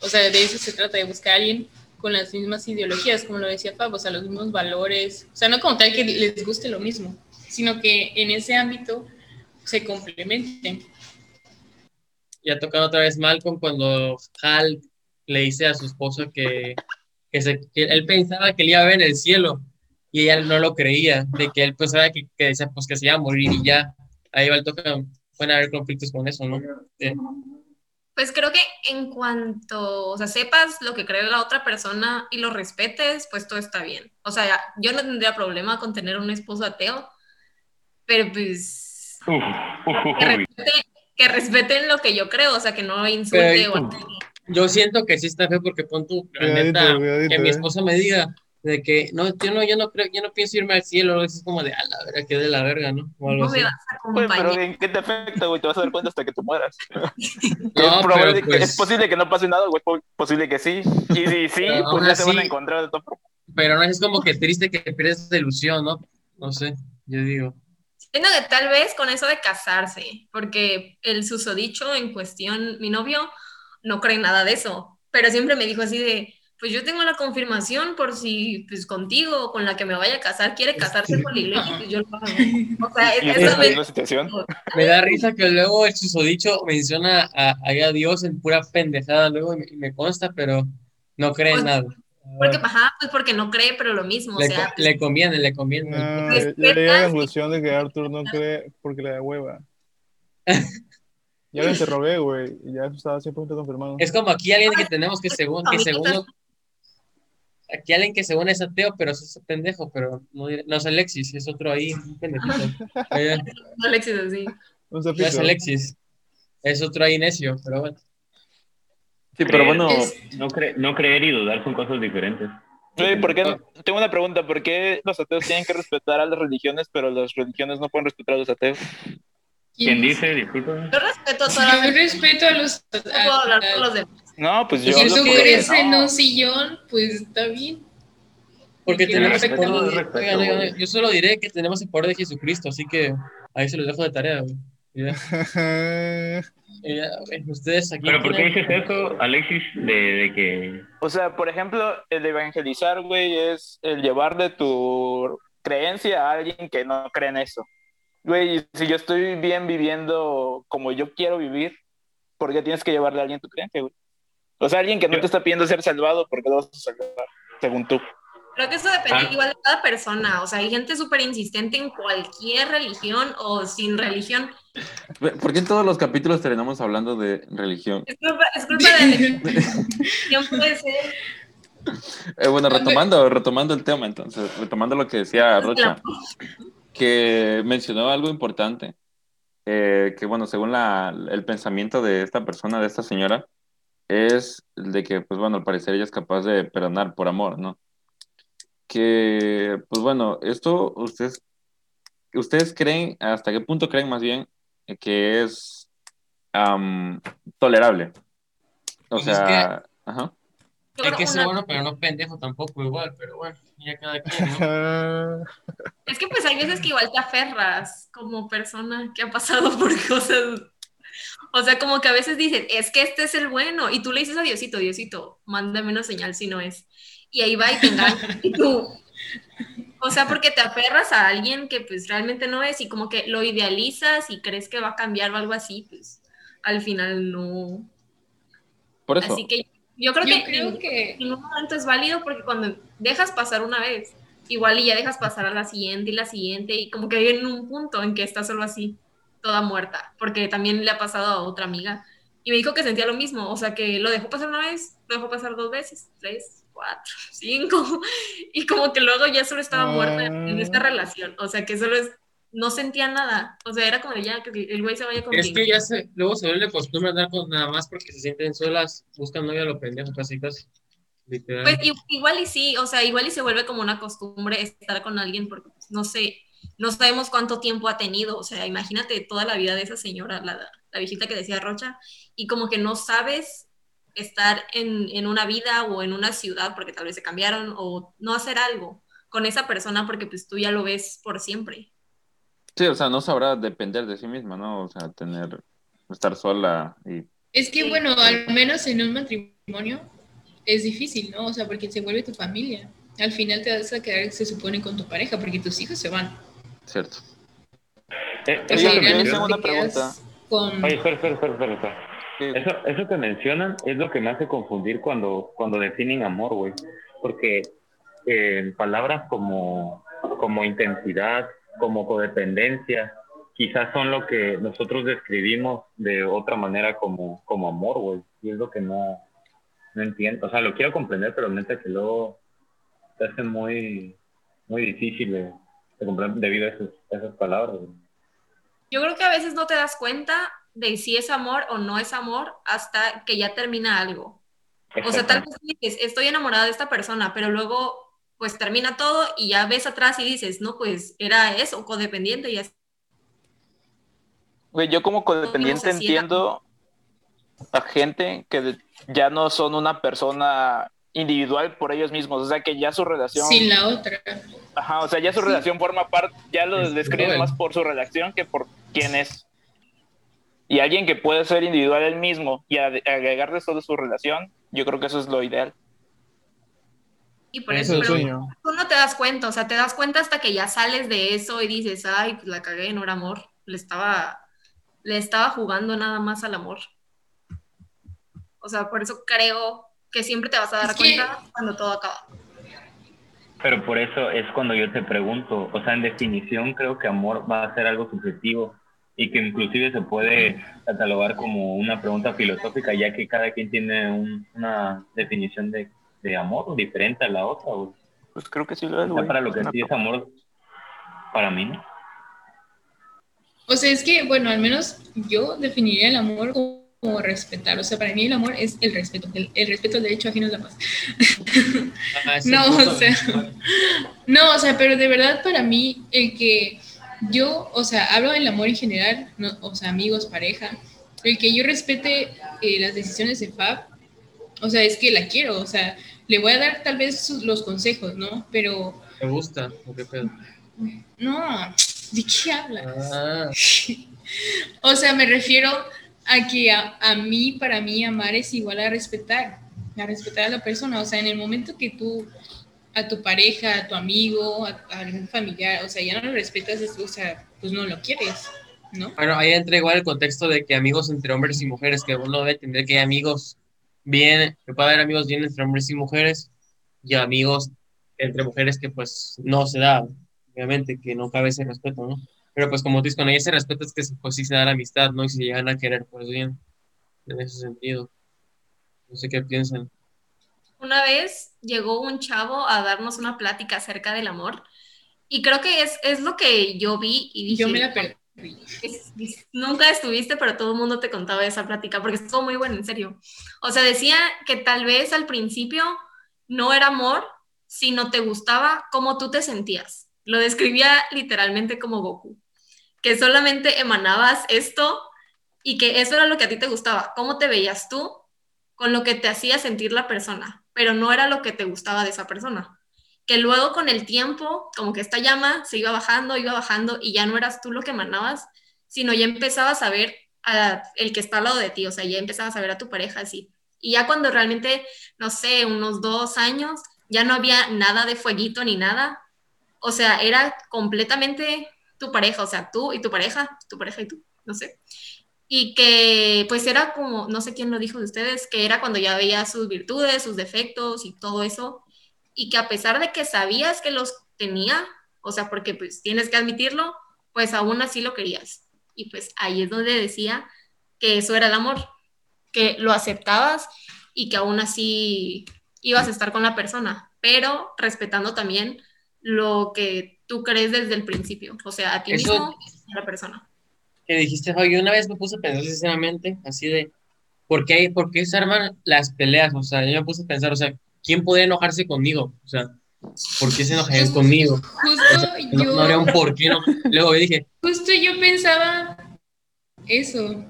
O sea, de eso se trata, de buscar a alguien con las mismas ideologías, como lo decía Fab, o sea, los mismos valores. O sea, no como tal que les guste lo mismo, sino que en ese ámbito se complementen. Y ha tocado otra vez Malcolm cuando Hal le dice a su esposo que, que, se- que él pensaba que él iba a ver en el cielo y ella no lo creía, de que él pensaba que, que pues que se iba a morir y ya. Ahí va el toque, pueden haber conflictos con eso, ¿no? Sí. Pues creo que en cuanto, o sea, sepas lo que cree la otra persona y lo respetes, pues todo está bien. O sea, yo no tendría problema con tener un esposo ateo, pero pues Uf, uf, uf, que, respete- que respeten lo que yo creo, o sea, que no insulte Pero- o Yo siento que sí está feo porque pon tu, la neta, que mi eh. esposa me diga de que no, yo no, yo no creo, yo no pienso irme al cielo, es como de a la verga, que de la verga, ¿no? O algo no me así. vas a pero. ¿en qué te afecta, güey? Te vas a dar cuenta hasta que tú mueras. (laughs) No, es, probable pues- es posible que no pase nada, güey. po- Posible que sí. Y si sí, Pero pues ya se van a así- encontrar de todo. Pero no es como que triste que pierdes ilusión, ¿no? No sé, yo digo. Siento que tal vez con eso de casarse, porque el susodicho en cuestión, mi novio, no cree nada de eso, pero siempre me dijo así de, pues yo tengo la confirmación por si pues contigo o con la que me vaya a casar quiere casarse con la iglesia, pues yo lo hago. (laughs) O sea, es- es eso la misma situación. Me da risa que luego el susodicho menciona a, Dios en pura pendejada luego y me, y me consta, pero no cree en Pues, nada. porque, ajá, pues porque no cree, pero lo mismo, o Le, sea, co- pues, le conviene, le conviene. No, Pues, yo llegué a la conclusión de que Arthur no cree porque le da hueva. (laughs) Ya lo interrogué, güey, y ya eso estaba 100% confirmado. Es como aquí alguien que tenemos que según, que según aquí alguien que según es ateo, pero es ese pendejo, pero no, no es Alexis, es otro ahí, un pendejito. Eh, no (laughs) Alexis así. Un no es. Alexis, es otro ahí necio, pero bueno. Sí, pero bueno, Es- No, cre- no creer y dudar son cosas diferentes. Güey, ¿por qué? Tengo una pregunta. ¿Por qué los ateos tienen que respetar a las religiones, pero las religiones no pueden respetar a los ateos? ¿Quién dice? Disculpa. Yo respeto Yo todas respeto a los... no puedo hablar por los demás. No, pues yo Si tú crees en un sillón, pues está bien. Porque Sí, tenemos el poder de- yo solo diré que tenemos el poder de Jesucristo, así que ahí se los dejo de tarea, güey. (laughs) Ya, güey, ustedes aquí. ¿Pero por qué dices eso, Alexis? De, de que. O sea, por ejemplo, el evangelizar, güey, es el llevar de tu creencia a alguien que no cree en eso. Güey, si yo estoy bien viviendo como yo quiero vivir, ¿por qué tienes que llevarle a alguien tu creencia, güey? O sea, alguien que no te está pidiendo ser salvado, ¿por qué lo vas a salvar? Según tú. Creo que eso depende Ah. igual de cada persona. O sea, hay gente súper insistente en cualquier religión o sin religión. ¿por qué en todos los capítulos terminamos hablando de religión? Es culpa, es culpa de (laughs) puede ser. Eh, bueno, retomando, retomando el tema, entonces, retomando lo que decía Rocha, que mencionó algo importante, eh, que bueno, según la, el pensamiento de esta persona, de esta señora, es el de que, pues bueno, al parecer ella es capaz de perdonar por amor, ¿no? Que, pues bueno, esto ustedes, ustedes creen, hasta qué punto creen más bien que es am, tolerable. O Pues es sea, ajá. Hay que ser una- bueno, pero no pendejo tampoco, igual, pero bueno, ya cada quien, ¿no? (laughs) Es que pues hay veces que igual te aferras como persona que ha pasado por (laughs) cosas. O sea, como que a veces dicen, es que este es el bueno. Y tú le dices a Diosito, Diosito, mándame una señal si no es. Y ahí va y te engaña. (laughs) Y tú. O sea, porque te aferras a alguien que pues realmente no es y como que lo idealizas y crees que va a cambiar o algo así, pues al final no. Por eso. Así que yo creo Yo que creo que... en un momento es válido porque cuando dejas pasar una vez, igual y ya dejas pasar a la siguiente y la siguiente, y como que hay en un punto en que está solo así, toda muerta, porque también le ha pasado a otra amiga, y me dijo que sentía lo mismo, o sea, que lo dejó pasar una vez, lo dejó pasar dos veces, tres, cuatro, (laughs) cinco, y como que luego ya solo estaba muerta en, en esta relación, o sea, que solo es, no sentía nada, o sea, era como de ya, que el güey se vaya con Es que ya se, luego se vuelve costumbre andar con nada más porque se sienten solas, buscan novia lo pendejo, casi casi. Literal. Pues i- igual y sí, o sea, igual y se vuelve como una costumbre estar con alguien porque, pues, no sé, no sabemos cuánto tiempo ha tenido, o sea, imagínate toda la vida de esa señora, la, la viejita que decía Rocha, y como que no sabes estar en, en, una vida o en una ciudad porque tal vez se cambiaron o no hacer algo con esa persona porque pues tú ya lo ves por siempre. Sí, o sea, no sabrá depender de sí misma, ¿no? O sea, tener, estar sola y... Es que, bueno, al menos en un matrimonio es difícil, ¿no? O sea, porque se vuelve tu familia. Al final te vas a quedar, se supone, con tu pareja porque tus hijos se van. Cierto. Eh, eso, que una quedas pregunta. Con... Oye, espera, espera, espera, espera. Sí. Eso, eso que mencionan es lo que me hace confundir cuando, cuando definen amor, güey. Porque eh, palabras como, como intensidad, como codependencia, quizás son lo que nosotros describimos de otra manera como, como amor, güey. Y es lo que no, no entiendo. O sea, lo quiero comprender, pero neta que luego se hace muy, muy difícil de, de comprender debido a, esas palabras. Yo creo que a veces no te das cuenta de si es amor o no es amor hasta que ya termina algo. O sea, tal vez dices, estoy enamorada de esta persona, pero luego pues termina todo y ya ves atrás y dices, no, pues era eso, codependiente y así. Güey, yo como codependiente entiendo a gente que ya no son una persona individual por ellos mismos, o sea que ya su relación, Sin la otra. ajá, o sea, ya su relación forma parte, ya lo Es describen cruel. más por su relación que por quién es. Y alguien que puede ser individual él mismo y agregarle solo su relación, yo creo que eso es lo ideal. Y por eso, pero tú no te das cuenta, o sea, te das cuenta hasta que ya sales de eso y dices, ay, pues la cagué, no era amor, le estaba, le estaba jugando nada más al amor. O sea, por eso creo que siempre te vas a dar Es que- cuenta cuando todo acaba. Pero por eso es cuando yo te pregunto, o sea, en definición creo que amor va a ser algo subjetivo y que inclusive se puede catalogar como una pregunta filosófica, ya que cada quien tiene un- una definición de, de amor diferente a la otra. güey. Pues creo que sí lo es, O sea, güey. para lo que sí es amor, para mí, ¿no? O sea, es que, bueno, al menos yo definiría el amor como, como respetar. O sea, para mí el amor es el respeto. El, el respeto al derecho ajeno es la paz. Ah, (laughs) No, o sea, no, o sea, pero de verdad para mí el que yo, o sea, hablo del amor en general, no, o sea, amigos, pareja, el que yo respete eh, las decisiones de Fab, o sea, es que la quiero, o sea, le voy a dar tal vez sus- los consejos, ¿no? Pero ¿Te gusta? ¿O qué pedo? no, ¿de qué hablas? Ah, (laughs) O sea, me refiero a que a, a mí, para mí, amar es igual a respetar, a respetar a la persona. O sea, en el momento que tú a tu pareja, a tu amigo, a, algún familiar, o sea, ya no lo respetas, es- o sea, pues no lo quieres, ¿no? Bueno, ahí entra igual el contexto de que amigos entre hombres y mujeres, que uno debe entender que hay amigos bien, que puede haber amigos bien entre hombres y mujeres, y amigos entre mujeres que pues no se da, obviamente, que no cabe ese respeto, ¿no? Pero pues como tú dices, con ese respeto es que pues sí se da la amistad, ¿no? Y se llegan a querer, pues bien, en ese sentido. No sé qué piensan. Una vez llegó un chavo a darnos una plática acerca del amor y creo que es, es lo que yo vi y dije, Yo me la perdí. es- es- nunca estuviste, pero todo el mundo te contaba esa plática porque estuvo muy bueno, en serio. O sea, decía que tal vez al principio no era amor, sino te gustaba cómo tú te sentías. Lo describía literalmente como Goku, que solamente emanabas esto y que eso era lo que a ti te gustaba, cómo te veías tú con lo que te hacía sentir la persona, pero no era lo que te gustaba de esa persona. Que luego con el tiempo, como que esta llama se iba bajando, iba bajando y ya no eras tú lo que emanabas, sino ya empezabas a ver a el que está al lado de ti, o sea, ya empezabas a ver a tu pareja así. Y ya cuando realmente, no sé, unos dos años, ya no había nada de fueguito ni nada, o sea, era completamente tu pareja, o sea, tú y tu pareja, tu pareja y tú, no sé. Y que pues era como, no sé quién lo dijo de ustedes, que era cuando ya veías sus virtudes, sus defectos y todo eso, y que a pesar de que sabías que los tenía, o sea, porque pues tienes que admitirlo, pues aún así lo querías. Y pues ahí es donde decía que eso era el amor, que lo aceptabas y que aún así ibas a estar con la persona, pero respetando también lo que tú crees desde el principio, o sea, a ti Eso- mismo y a la persona. que dijiste, yo una vez me puse a pensar sinceramente, así de, ¿por qué, ¿por qué se arman las peleas? O sea, yo me puse a pensar, o sea, ¿quién podría enojarse conmigo? O sea, ¿por qué se enojarían conmigo? Justo No, yo, no habría un por qué, no. Luego yo dije, justo yo pensaba eso.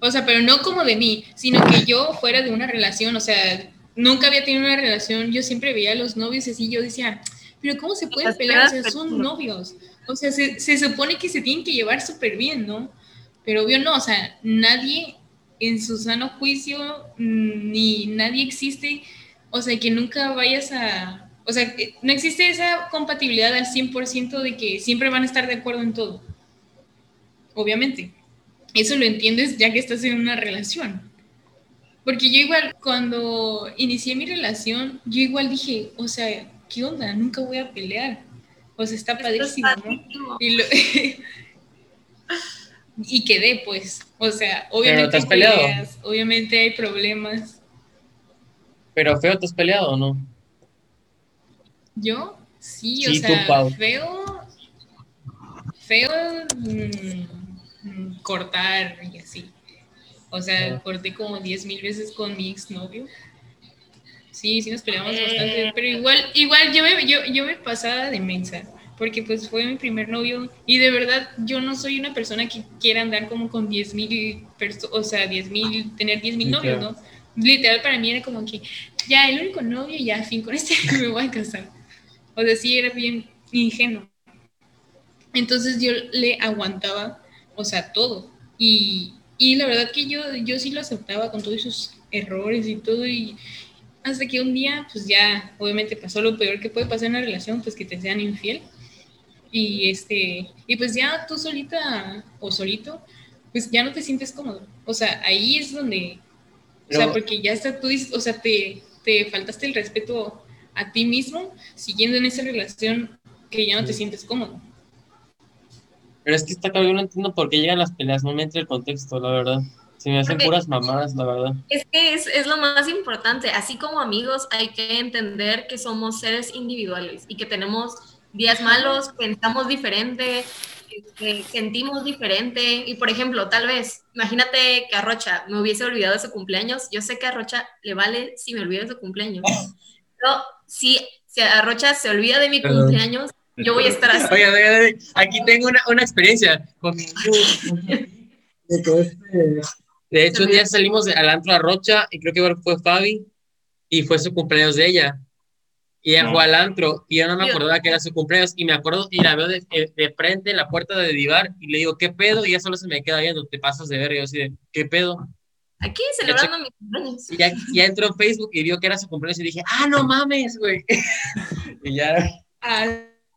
O sea, pero no como de mí, sino que yo fuera de una relación, o sea, nunca había tenido una relación, yo siempre veía a los novios y así, yo decía, pero ¿cómo se pueden pelear? O sea, son novios. O sea, se, se supone que se tienen que llevar súper bien, ¿no? Pero obvio no, o sea, nadie en su sano juicio, mm, ni nadie existe, o sea, que nunca vayas a... O sea, no existe esa compatibilidad al 100% de que siempre van a estar de acuerdo en todo. Obviamente. Eso lo entiendes ya que estás en una relación. Porque yo igual, cuando inicié mi relación, yo igual dije, o sea, ¿qué onda? Nunca voy a pelear. O sea, está padrísimo, ¿no? Y, lo- (laughs) y quedé, pues. O sea, obviamente te has hay peleado. peleas, obviamente hay problemas. pero feo, ¿te has peleado o no? Yo, sí, Sí, o tú, sea, Pau. feo, feo mm, mm, cortar y así. O sea, corté como 10 mil veces con mi exnovio. Sí, sí nos peleamos Eh. bastante, pero igual, igual yo me, yo, yo me pasaba de mensa, porque pues fue mi primer novio y de verdad yo no soy una persona que quiera andar como con 10 mil, o sea, 10 mil, tener 10 mil novios. ¿no? Literal para mí era como que ya el único novio, ya fin, con este (laughs) me voy a casar. O sea, sí era bien ingenuo. Entonces yo le aguantaba, o sea, todo. Y, y la verdad que yo, yo sí lo aceptaba con todos sus errores y todo. Y hasta que un día, pues ya, obviamente pasó lo peor que puede pasar en una relación, pues que te sean infiel. Y este, y pues ya tú solita o solito, pues ya no te sientes cómodo. O sea, ahí es donde, o sea, porque ya está, tú dices, o sea, te, te faltaste el respeto a ti mismo siguiendo en esa relación que ya no te sientes cómodo. Pero es que está cabrón, yo no entiendo por qué llegan las peleas, no me entra el contexto, la verdad. Se me hacen Porque- puras mamadas, la verdad. Es que es, es lo más importante. Así como amigos, hay que entender que somos seres individuales y que tenemos días malos, pensamos diferente, este, sentimos diferente. Y por ejemplo, tal vez, imagínate que a Rocha me hubiese olvidado de su cumpleaños. Yo sé que a Rocha le vale si me olvido de su cumpleaños. Pero si, si a Rocha se olvida de mi Perdón. cumpleaños, yo voy a estar así. Oye, oye, oye, aquí tengo una, una experiencia con mi (laughs) de todo este- De hecho, un día salimos de- al antro a Rocha y creo que fue Fabi y fue su cumpleaños de ella. Y ella No. fue al antro y yo no me acordaba que era su cumpleaños y me acuerdo y la veo de, de- de frente en la puerta de Divar y le digo, ¿qué pedo? Y ella solo se me queda viendo, te pasas de ver y yo así de, ¿qué pedo? Aquí celebrando mi cumpleaños. Y ya, ya entró en Facebook y vio que era su cumpleaños y dije, ah, no mames, güey. (laughs) y ya,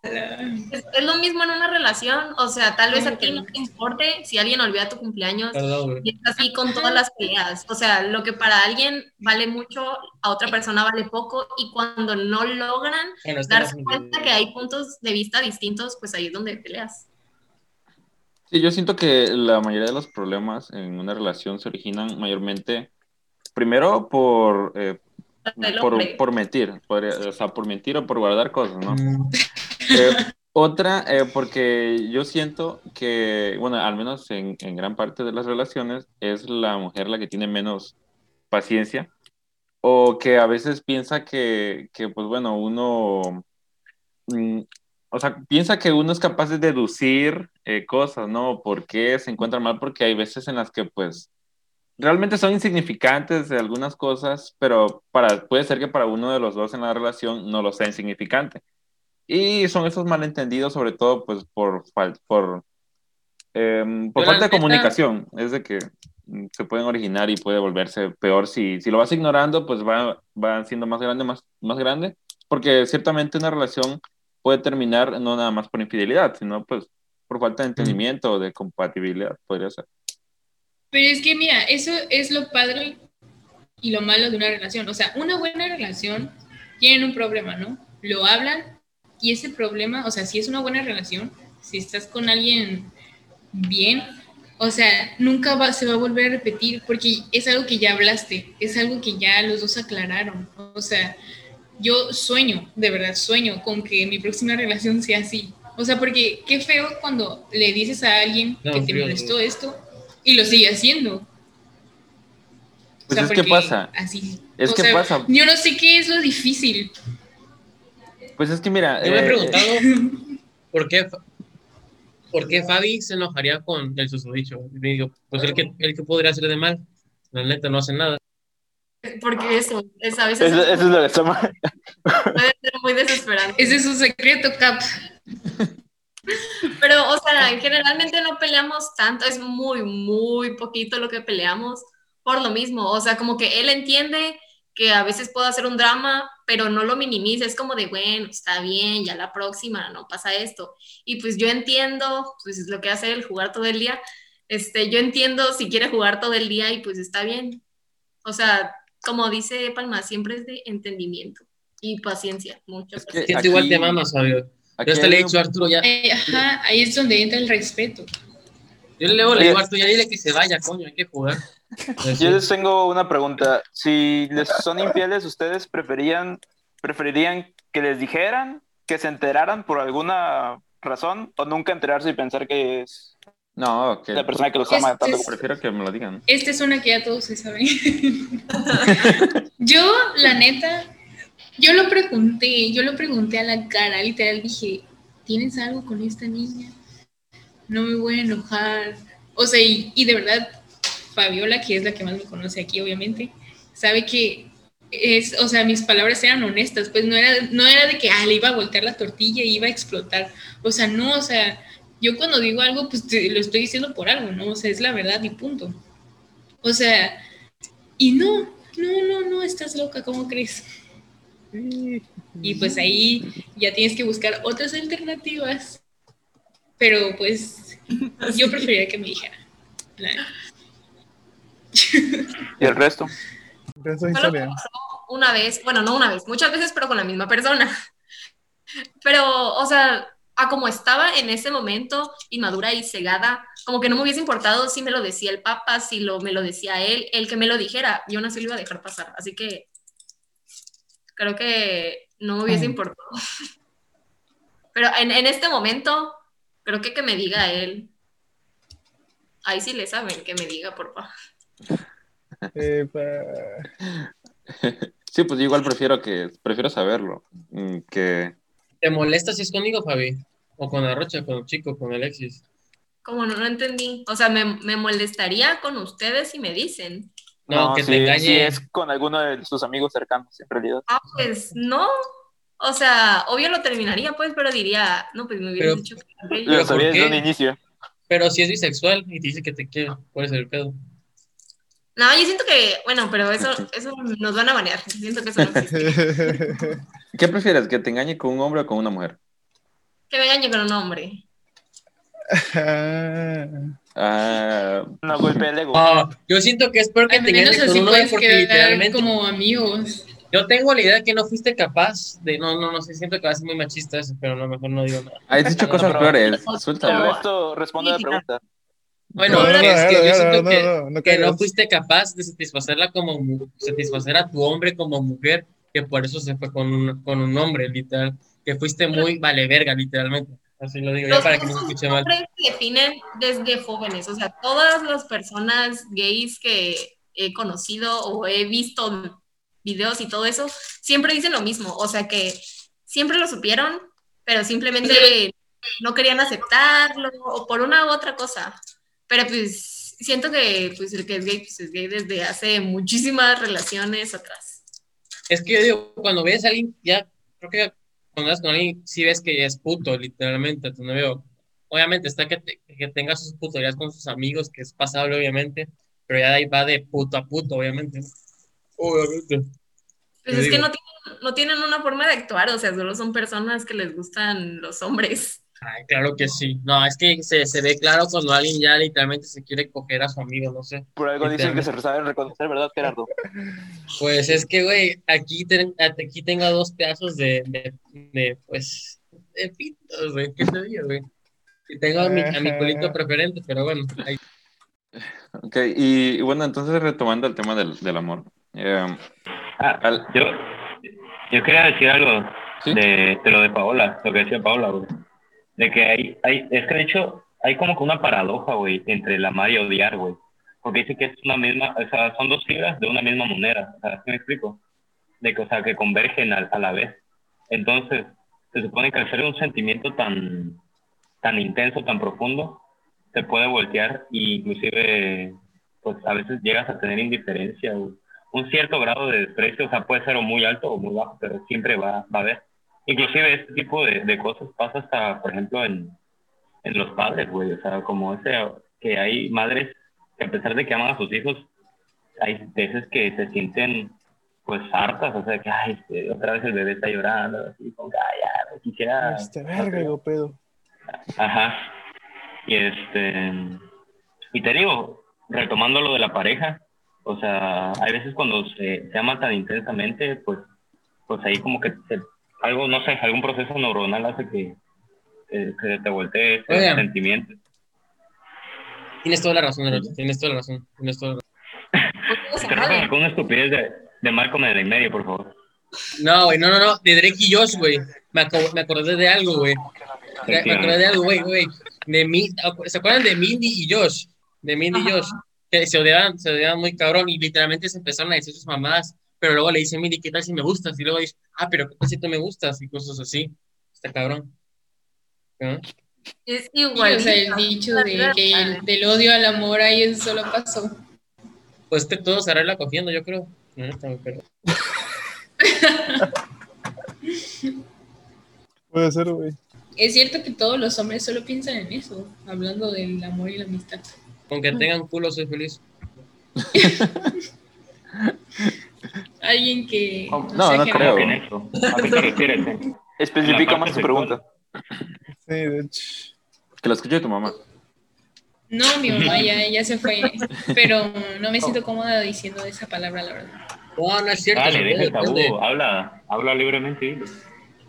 Es, es lo mismo en una relación. O sea, tal vez a ti no te importe si alguien olvida tu cumpleaños. perdón. Y es así con todas las peleas. O sea, lo que para alguien vale mucho, a otra persona vale poco. Y cuando no logran Bueno, darse cuenta que hay puntos de vista distintos, pues ahí es donde peleas. Sí, yo siento que la mayoría de los problemas en una relación se originan mayormente, primero por, eh, Por, hombre. por mentir, podría- o sea, por mentir o por guardar cosas, ¿no? Mm, Eh, otra, eh, porque yo siento que, bueno, al menos en, en gran parte de las relaciones, es la mujer la que tiene menos paciencia o que a veces piensa que, que pues bueno, uno, mm, o sea, piensa que uno es capaz de deducir eh, cosas, ¿no? ¿Por qué se encuentran mal? Porque hay veces en las que pues realmente son insignificantes de algunas cosas, pero para, puede ser que para uno de los dos en la relación no lo sea insignificante. Y son esos malentendidos, sobre todo, pues, por, em, por falta de comunicación. Es de que mm, se pueden originar y puede volverse peor. Si, si lo vas ignorando, pues va, va siendo más grande, más, más grande. Porque ciertamente una relación puede terminar no nada más por infidelidad, sino pues por falta de entendimiento o de compatibilidad, podría ser. Pero es que, mira, eso es lo padre y lo malo de una relación. O sea, una buena relación tienen un problema, ¿no? Lo hablan y ese problema, o sea, si es una buena relación, si estás con alguien bien, o sea, nunca va, se va a volver a repetir porque es algo que ya hablaste, es algo que ya los dos aclararon. O sea, yo sueño, de verdad sueño con que mi próxima relación sea así. O sea, porque qué feo cuando le dices a alguien No, que te molestó esto y lo sigue haciendo. O Pues sea, es que pasa. Así. Es o que sea, pasa. Yo no sé qué es lo difícil. Pues es que mira, Yo me he eh, preguntado (laughs) por qué, por qué Fabi se enojaría con el susodicho. Y digo, pues el que, el que podría hacer de mal. La neta no hace nada. Porque eso, es, a veces Eso, eso es lo que (laughs) está mal. puede ser muy desesperante. Ese es su secreto, Cap. Pero, o sea, generalmente no peleamos tanto, es muy, muy poquito lo que peleamos por lo mismo. O sea, como que él entiende que a veces puedo hacer un drama, pero no lo minimiza, es como de, bueno, está bien, ya la próxima no pasa esto. Y pues yo entiendo, pues es lo que hace él, jugar todo el día. Este, yo entiendo si quiere jugar todo el día y pues está bien. O sea, como dice Palma, siempre es de entendimiento y paciencia, mucha Es que- paciencia. Igual te mamas, Fabio. Aquí Yo hasta le he dicho a Arturo ya. Eh, ajá, ahí es donde entra el respeto. Yo luego le digo a Arturo, ya dile que se vaya, coño, hay que jugar. (laughs) Yo les tengo una pregunta. Si les son infieles, ¿ustedes preferían, preferirían que les dijeran, que se enteraran por alguna razón o nunca enterarse y pensar que es No, que la persona que los ama tanto? es- prefiero que me lo digan. Esta es una que ya todos se saben. (laughs) (laughs) yo, la neta, yo lo pregunté, yo lo pregunté a la cara, literal dije, ¿tienes algo con esta niña? No me voy a enojar. O sea, y, de verdad, Fabiola, que es la que más me conoce aquí, obviamente, sabe que es, o sea, mis palabras eran honestas, pues no era, no era de que, ah, le iba a voltear la tortilla y iba a explotar. O sea, no, o sea, yo cuando digo algo, pues te- lo estoy diciendo por algo, ¿no? O sea, es la verdad y punto. O sea, y no, no, no, no, estás loca, ¿cómo crees? Y pues ahí ya tienes que buscar otras alternativas. Pero pues yo preferiría que me dijera. ¿Y el resto? Historia. una vez, bueno, no una vez, muchas veces, pero con la misma persona. Pero, o sea, a como estaba en ese momento, inmadura y cegada, como que no me hubiese importado si me lo decía el Papa, si lo, me lo decía él, el que me lo dijera, yo no se lo iba a dejar pasar. Así que creo que no me hubiese importado. (laughs) Pero en, en este momento, creo que que me diga él. Ahí sí le saben, que me diga, por favor. Sí, pues yo igual prefiero que prefiero saberlo. mm, Que ¿Te molesta si es conmigo, Fabi? ¿O con Arrocha, con el chico, con Alexis? Como no, no entendí. O sea, me, me molestaría con ustedes si me dicen. No, que te engañe. si es con alguno de sus amigos cercanos, en realidad. Ah, pues no. O sea, obvio lo terminaría, pues, pero diría, no, pues me hubieras Pero- dicho que Lo sabía ¿por desde un inicio. Pero si es bisexual y te dice que te quiere, puede ser el pedo. No, yo siento que, bueno, pero eso, eso nos van a banear. Siento que eso no existe. (laughs) ¿Qué prefieres? ¿Que te engañe con un hombre o con una mujer? Que me engañe con un hombre. (laughs) Ah, No el ego. Ah, yo siento que es peor que Al te menos engañes con así un hombre puedes porque quedar literalmente como amigos. yo tengo la idea que no fuiste capaz de no no no sé siento que va a ser muy machista eso pero no mejor no digo nada has dicho No, cosas pero- peores. Suéltalo. resto responde a la pregunta. bueno No, no, es que no, yo no, siento no, que, no, no que no fuiste capaz de satisfacerla como satisfacer a tu hombre como mujer que por eso se fue con un, con un hombre literal que fuiste muy vale verga literalmente así lo digo ya Los para que no escuche mal se definen desde jóvenes. O sea, todas las personas gays que he conocido o he visto videos y todo eso, siempre dicen lo mismo. O sea, que siempre lo supieron, pero simplemente no querían aceptarlo o por una u otra cosa. Pero pues siento que pues, el que es gay, pues es gay desde hace muchísimas relaciones atrás. Es que yo digo, cuando ves a alguien, ya, creo que vas con alguien, sí ves que es puto, literalmente, tu novio. Obviamente está que, te- que tenga sus puterías con sus amigos, que es pasable, obviamente, pero ya de ahí va de puto a puto, obviamente. Obviamente. Pues es que no tienen, no tienen una forma de actuar, o sea, solo son personas que les gustan los hombres. Ay, claro que sí. No, es que se, se ve claro cuando alguien ya literalmente se quiere coger a su amigo, no sé. Por algo dicen que se saben reconocer, ¿verdad, Gerardo? Pues es que, güey, aquí, ten- aquí tengo dos pedazos de, de, de, pues, de pitos, güey. ¿Qué te digo, güey? Y tengo a mi, a mi culito preferente, pero bueno, ahí Ok, y, y bueno, entonces retomando el tema del, del amor. eh, Ah, al- yo, yo quería decir algo ¿Sí? de, de lo de Paola, lo que decía Paola, güey. De que hay, hay, es que de hecho hay como que una paradoja, güey, entre el amar y odiar, güey. Porque dice que es una misma, o sea, son dos fibras de una misma moneda, o sea, ¿sí me explico? De que, o sea, que convergen a, a la vez. Entonces, se supone que al ser un sentimiento tan, tan intenso, tan profundo, te puede voltear e inclusive pues a veces llegas a tener indiferencia o un cierto grado de desprecio, o sea, puede ser muy alto o muy bajo, pero siempre va, va a haber. Inclusive este tipo de, de cosas pasa hasta, por ejemplo, en, en los padres, güey, o sea, como ese, que hay madres que a pesar de que aman a sus hijos, hay veces que se sienten pues hartas, o sea, que ay, este, otra vez el bebé está llorando, así como, ay, ya, quisiera... Este verga, pedo. Ajá. Y este, y te digo, retomando lo de la pareja, o sea, hay veces cuando se, se ama tan intensamente, pues, pues ahí como que se- algo, no sé, algún proceso neuronal hace que, que, que te voltee ese Oigan. sentimiento. Tienes toda la razón, Erocho, tienes toda la razón. Tienes toda la razón. Pero no, con una estupidez de, de Malcolm en el medio, por favor. No, güey, no, no, no, de Drake y Josh, güey. Me, aco- me acordé de algo, güey. Me me acordé de algo, güey, güey. De Mi- ¿Se acuerdan de Mindy y Josh? De Mindy y Josh. Que se odiaban, se odiaban muy cabrón y literalmente se empezaron a decir sus mamás. Pero luego le dice Mindy, ¿qué tal si me gustas? Y luego dice, ah, pero ¿qué tal si tú me gustas? Y cosas así. Está cabrón. ¿No? Es igual. o sea, el dicho de que el- del odio al amor hay un solo paso. Pues que todo se arregla cogiendo, yo creo. No, está muy perro. Puede ser, güey. Es cierto que todos los hombres solo piensan en eso, hablando del amor y la amistad. Con que tengan culo soy feliz. (laughs) Alguien que... No, sea no que- creo. En eso. ¿A qué te refieres? eh? Especifica La más tu pregunta. Sí, de hecho. Que lo escuche tu mamá. No, mi mamá ya, ya se fue, pero no me siento cómoda diciendo esa palabra, la verdad. No, no es cierto. Dale, deja el tabú, habla, habla libremente.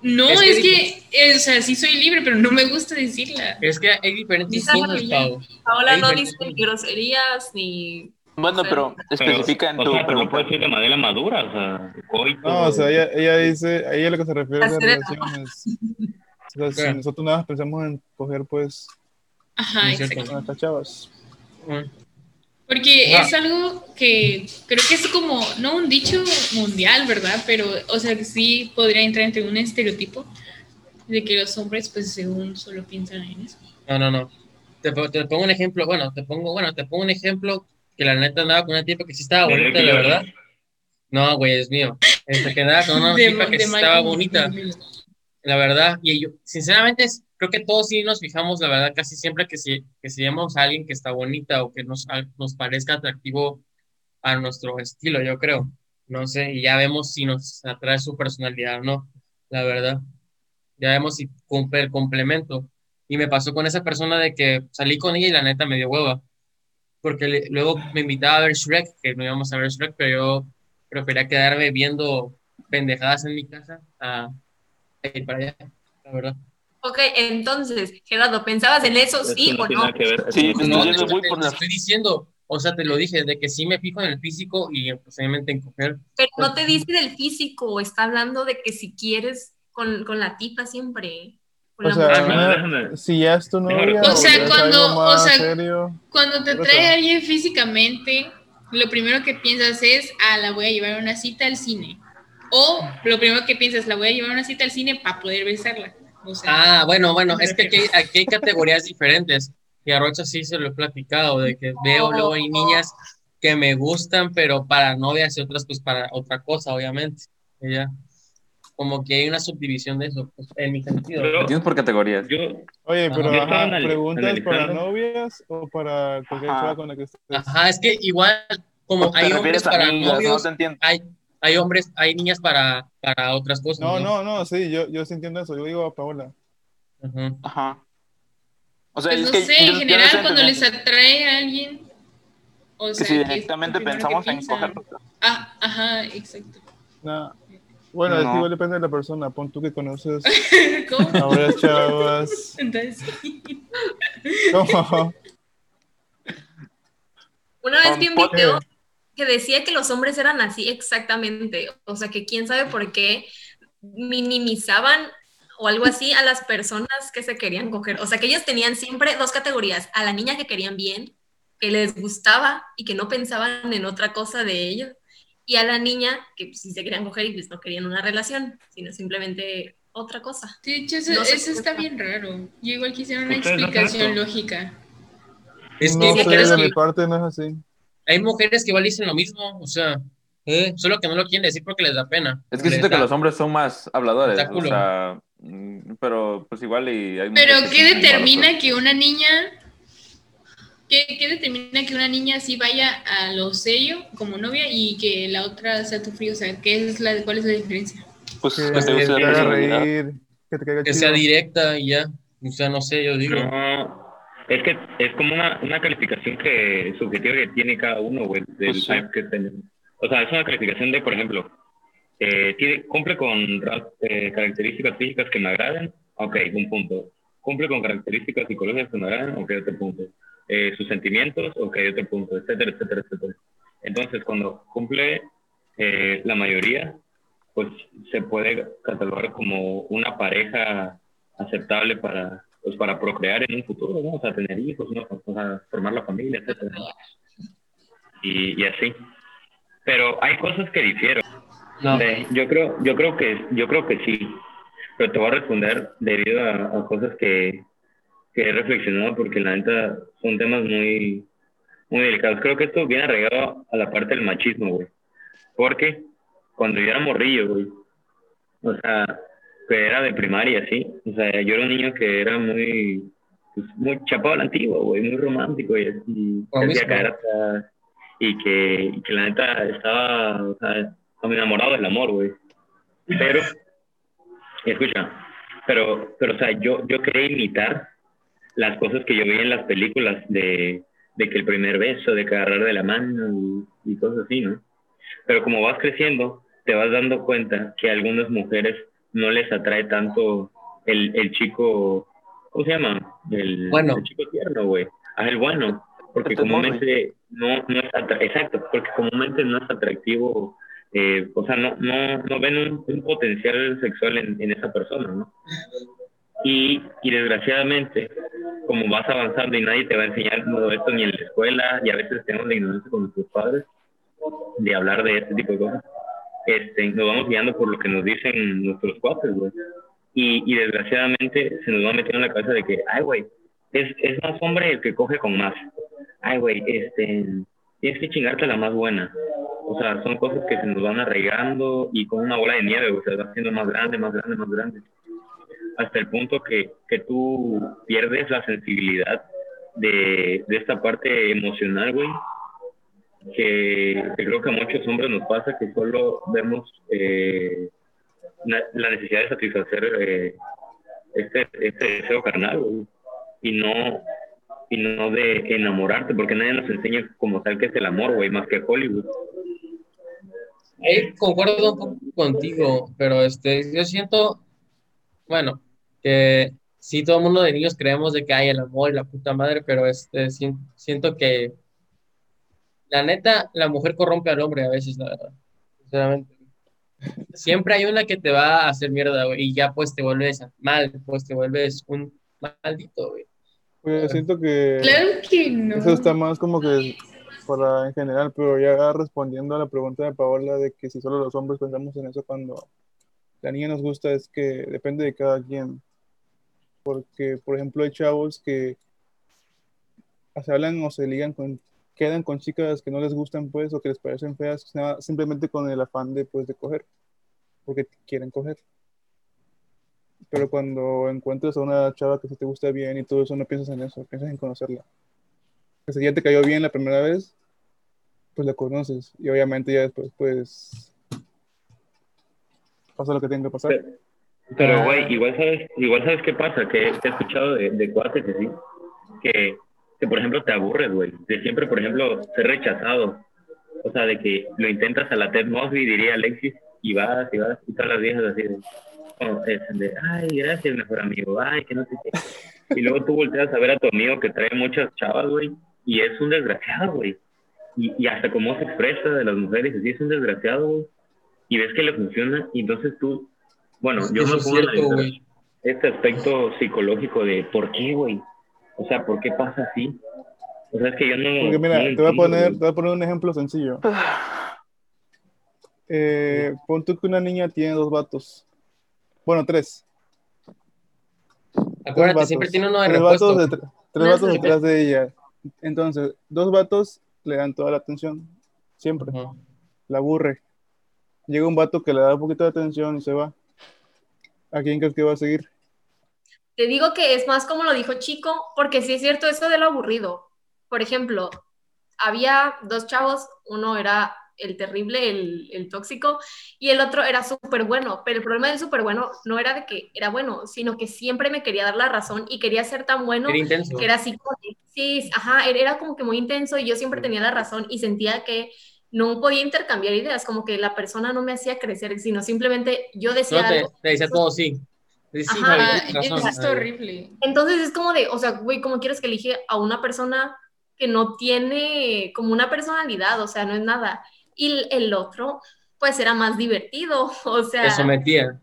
No, Es es que- que, eh, o sea, sí soy libre, pero no me gusta decirla. Es que hay diferentes Dice cosas, Hay no cosas. groserías ni. Bueno, pero especifica en o tu sea, pero lo pregunta. puedes decir de manera madura, o sea, coito. No, o sea, ella, ella dice, a ella lo que se refiere es a relaciones. O sea, si nosotros nada más pensamos en coger, pues, Ajá, exacto. con estas chavas. Porque Ah. es algo que creo que es como, no un dicho mundial, ¿verdad? Pero, o sea, que sí podría entrar entre un estereotipo de que los hombres, pues, según solo piensan en eso. No, no, no. Te, te pongo un ejemplo, bueno, te pongo, bueno, te pongo un ejemplo que la neta andaba con una tipa que sí estaba bonita, la verdad. No, güey, es mío. Este, que andaba con una De- tipa que de sí estaba bonita, la verdad. Y yo, sinceramente, es- creo que todos sí nos fijamos, la verdad, casi siempre que si, que si vemos a alguien que está bonita o que nos, a- nos parezca atractivo a nuestro estilo, yo creo. No sé, y ya vemos si nos atrae su personalidad o no, la verdad. Ya vemos si cumple el complemento. Y me pasó con esa persona de que salí con ella y la neta me dio hueva. Porque le- luego me invitaba a ver Shrek, que no íbamos a ver Shrek, pero yo prefería quedarme viendo pendejadas en mi casa a a ir para allá, la verdad. Ok, entonces, Gerardo, ¿pensabas en eso, Eso sí no o no? que ver. Sí, Eso no yendo nada muy te, por te estoy diciendo, o sea, te lo dije, de que sí me fijo en el físico y pues, obviamente en coger. Pero no te dice del físico, está hablando de que si quieres con, con la tipa siempre. O sea, una- déjame. si ya es tu novia, O sea, cuando- o sea, serio. Cuando te trae eso- alguien físicamente, lo primero que piensas es, ah, la voy a llevar a una cita al cine. O lo primero que piensas, la voy a llevar a una cita al cine para poder besarla. O sea, Ah, bueno, bueno, es que aquí, hay- aquí hay categorías diferentes. Y a Rocha sí se lo he platicado, de que veo luego hay niñas que me gustan, pero para novias y otras pues para otra cosa, obviamente. Ya. Como que hay una subdivisión de eso, pues, en mi sentido. Pero Tienes por categorías. yo, Oye, pero Yo ajá, ¿preguntas para novias o para cualquier Ajá. chava con la que estés? Ajá, es que igual, como ¿O te hay hombres para amigas? No novios, te entiendo. hay, hay hombres, hay niñas para, para otras cosas. No, no, no, sí, yo, yo sí entiendo eso. Yo digo a Paola. Ajá. Ajá. O sea, pues es no que sé, yo- yo en no general cuando les atrae a alguien, o sea, lo directamente primero que pensamos en coger. Ah, ajá, exacto. Nah. Bueno, es que No. igual depende de la persona. Pon tú que conoces (laughs) ¿Cómo? a varias chavas. (laughs) Entonces, ¿Cómo? Una vez vi un video que decía que los hombres eran así exactamente. O sea, que quién sabe por qué minimizaban o algo así a las personas que se querían coger. O sea, que ellos tenían siempre dos categorías. A la niña que querían bien, que les gustaba y que no pensaban en otra cosa de ellos. Y a la niña que pues, sí se querían coger y pues no querían una relación, sino simplemente otra cosa. De hecho, eso, No eso está bien raro. Yo igual quisiera una ¿Ustedes no explicación eso? lógica. Es que no hay sé, mujeres de que- mi parte no es así. hay mujeres que igual dicen lo mismo, o sea, eh, solo que no lo quieren decir porque les da pena. Es que siento que los hombres son más habladores, o sea, mm, pero pues igual y hay Pero, que ¿qué determina que una niña... ¿Qué, qué determina que una niña sí vaya a lo serio como novia y que la otra sea tu frío? O sea, ¿qué es la, ¿cuál es la diferencia? Pues Que que Pues, te guste te la que haga personalidad. reír, que te caiga Que sea directa y ya. O sea, no sé, yo digo. No, es que es como una, una calificación que subjetiva que tiene cada uno, güey, del Pues sí. que tenemos. O sea, es una calificación de, por ejemplo, eh, tiene, cumple con eh, características físicas que me agradan, ok, un punto. Cumple con características psicológicas que me agradan, ok, otro punto. Eh, sus sentimientos, ok, otro punto, etcétera, etcétera, etcétera. Entonces, cuando cumple eh, la mayoría, pues se puede catalogar como una pareja aceptable para pues para procrear en un futuro, ¿no? O sea, tener hijos, ¿no? O sea, formar la familia, etcétera. Y, y así. Pero hay cosas que difieren. No. De- yo creo, yo creo que, yo creo que sí. Pero te voy a responder debido a, a cosas que, que he reflexionado porque la neta son temas muy, muy delicados. Creo que esto viene arraigado a la parte del machismo, güey. Porque cuando yo era morrillo, güey, o sea, que era de primaria, sí. O sea, yo era un niño que era muy, pues, muy chapado a la antigua, güey, muy romántico y, hasta- y que, y que la neta estaba, o sea, estaba enamorado del amor, güey. Pero, escucha, pero, pero, o sea, yo, yo quería imitar las cosas que yo veía en las películas de, de que el primer beso, de que agarrar de la mano y, y cosas así, ¿no? Pero como vas creciendo, te vas dando cuenta que a algunas mujeres no les atrae tanto el, el chico, ¿cómo se llama? El, Bueno. el chico tierno, güey. Ah, el bueno. Porque comúnmente no, no es exacto, porque comúnmente no es atractivo, eh, o sea, no, no, no ven un, un potencial sexual en, en esa persona, ¿no? Y, y desgraciadamente, como vas avanzando y nadie te va a enseñar todo esto ni en la escuela, y a veces tenemos la ignorancia con nuestros padres de hablar de este tipo de cosas, este, nos vamos guiando por lo que nos dicen nuestros cuates, güey. Y, y desgraciadamente se nos va metiendo en la cabeza de que, ay, güey, es, es más hombre el que coge con más. Ay, güey, este, tienes que chingarte la más buena. O sea, son cosas que se nos van arraigando y con una bola de nieve, güey, se va haciendo más grande, más grande, más grande. Hasta el punto que, que tú pierdes la sensibilidad de, de esta parte emocional, güey, que, que creo que a muchos hombres nos pasa que solo vemos eh, la, la necesidad de satisfacer eh, este, este deseo carnal, güey, y no y no de enamorarte, porque nadie nos enseña como tal que es el amor, güey, más que Hollywood. Ahí concuerdo un poco contigo, pero este, yo siento, bueno, que sí, todo el mundo de niños creemos de que hay el amor y la puta madre, pero este, si- siento que la neta, la mujer corrompe al hombre a veces, la verdad. Sinceramente. Siempre hay una que te va a hacer mierda, güey, y ya pues te vuelves mal, pues te vuelves un maldito, güey. Pues siento que Claro que no. eso está más como que para en general, pero ya respondiendo a la pregunta de Paola de que si solo los hombres pensamos en eso cuando la niña nos gusta, es que depende de cada quien. Porque, por ejemplo, hay chavos que se hablan o se ligan con, quedan con chicas que no les gustan, pues, o que les parecen feas, simplemente con el afán de, pues, de coger, porque quieren coger. Pero cuando encuentras a una chava que sí te gusta bien y todo eso, no piensas en eso, piensas en conocerla. Si ya te cayó bien la primera vez, pues la conoces. Y obviamente ya después, pues, pasa lo que tenga que pasar. Pero- güey, igual sabes, igual sabes qué pasa, que he escuchado de, de cuates que sí, que, que, por ejemplo, te aburres, güey, de siempre, por ejemplo, ser rechazado. O sea, de que lo intentas a la Ted Mosby, diría Alexis, y vas, y vas, y todas las viejas así de, oh, de, ay, gracias, mejor amigo, ay, que no sé qué. Y luego tú volteas a ver a tu amigo que trae muchas chavas, güey, y es un desgraciado, güey. Y, y hasta cómo se expresa de las mujeres, así es un desgraciado, güey. Y ves que le funciona, y entonces tú, bueno, yo Eso me cierto, analizar este aspecto psicológico de por qué, güey. O sea, ¿por qué pasa así? O sea, es que yo no. Porque mira, no te voy a poner, te voy a poner un ejemplo sencillo. (sighs) Eh, pon tú que una niña tiene dos vatos. Bueno, tres. Acuérdate, vatos. siempre tiene uno de tres repuesto. vatos, tres No, vatos detrás de ella. Entonces, dos vatos le dan toda la atención. Siempre. La aburre. Llega un vato que le da un poquito de atención y se va. ¿A quién crees que va a seguir? Te digo que es más como lo dijo Chico, porque sí es cierto eso de lo aburrido. Por ejemplo, había dos chavos, uno era el terrible, el, el tóxico, y el otro era súper bueno, pero el problema del súper bueno no era de que era bueno, sino que siempre me quería dar la razón y quería ser tan bueno Era intenso. que era así, sí, ajá, era como que muy intenso y yo siempre tenía la razón y sentía que no podía intercambiar ideas, como que la persona no me hacía crecer, sino simplemente yo decía No, te, algo te decía todo sí. Ajá, razón. está horrible. Entonces es como de, o sea, güey, ¿cómo quieres que elige a una persona que no tiene como una personalidad? O sea, no es nada. Y el, el otro, pues era más divertido, (laughs) o sea, Te sometía.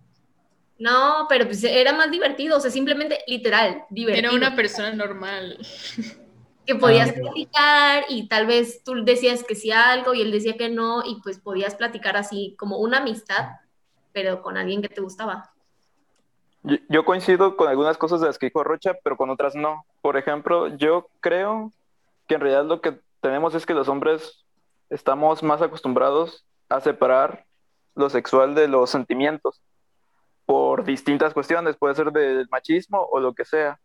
no, pero pues era más divertido, o sea, simplemente literal, divertido. Era una persona normal. (laughs) que podías Ah, platicar y tal vez tú decías que sí a algo y él decía que no y pues podías platicar así como una amistad, pero con alguien que te gustaba. Yo, yo coincido con algunas cosas de las que dijo Rocha, pero con otras no. Por ejemplo, yo creo que en realidad lo que tenemos es que los hombres estamos más acostumbrados a separar lo sexual de los sentimientos por distintas cuestiones, puede ser del machismo o lo que sea,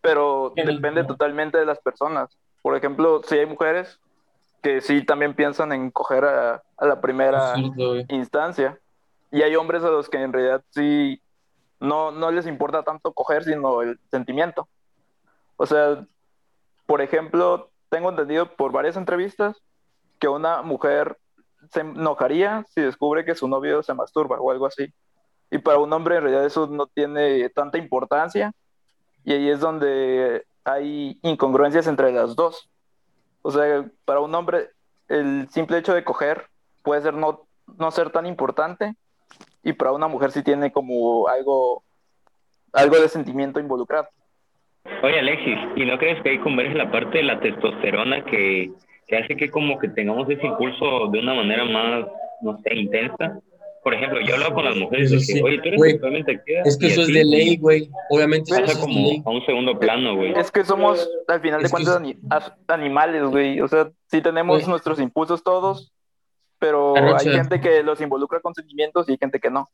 pero depende totalmente de las personas. Por ejemplo, si hay mujeres que sí también piensan en coger a, a la primera Absurdo, instancia. Y hay hombres a los que en realidad sí no, no les importa tanto coger, sino el sentimiento. O sea, por ejemplo, tengo entendido por varias entrevistas que una mujer se enojaría si descubre que su novio se masturba o algo así. Y para un hombre en realidad eso no tiene tanta importancia. Y ahí es donde hay incongruencias entre las dos. O sea, para un hombre el simple hecho de coger puede ser no, no ser tan importante y para una mujer sí tiene como algo, algo de sentimiento involucrado. Oye, Alexis, ¿y no crees que ahí converge la parte de la testosterona que, que hace que como que tengamos ese impulso de una manera más, no sé, intensa? Por ejemplo, yo hablo con las mujeres Eso de que, sí. oye, tú eres sexualmente activa. Es que eso es de ley, güey. Obviamente eso Pasa es de como ley. a un segundo plano, güey. Es que somos, al final de Es cuentas, es- animales, güey. O sea, sí tenemos Güey. nuestros impulsos todos, pero Arrocha. hay gente que los involucra con sentimientos y hay gente que no.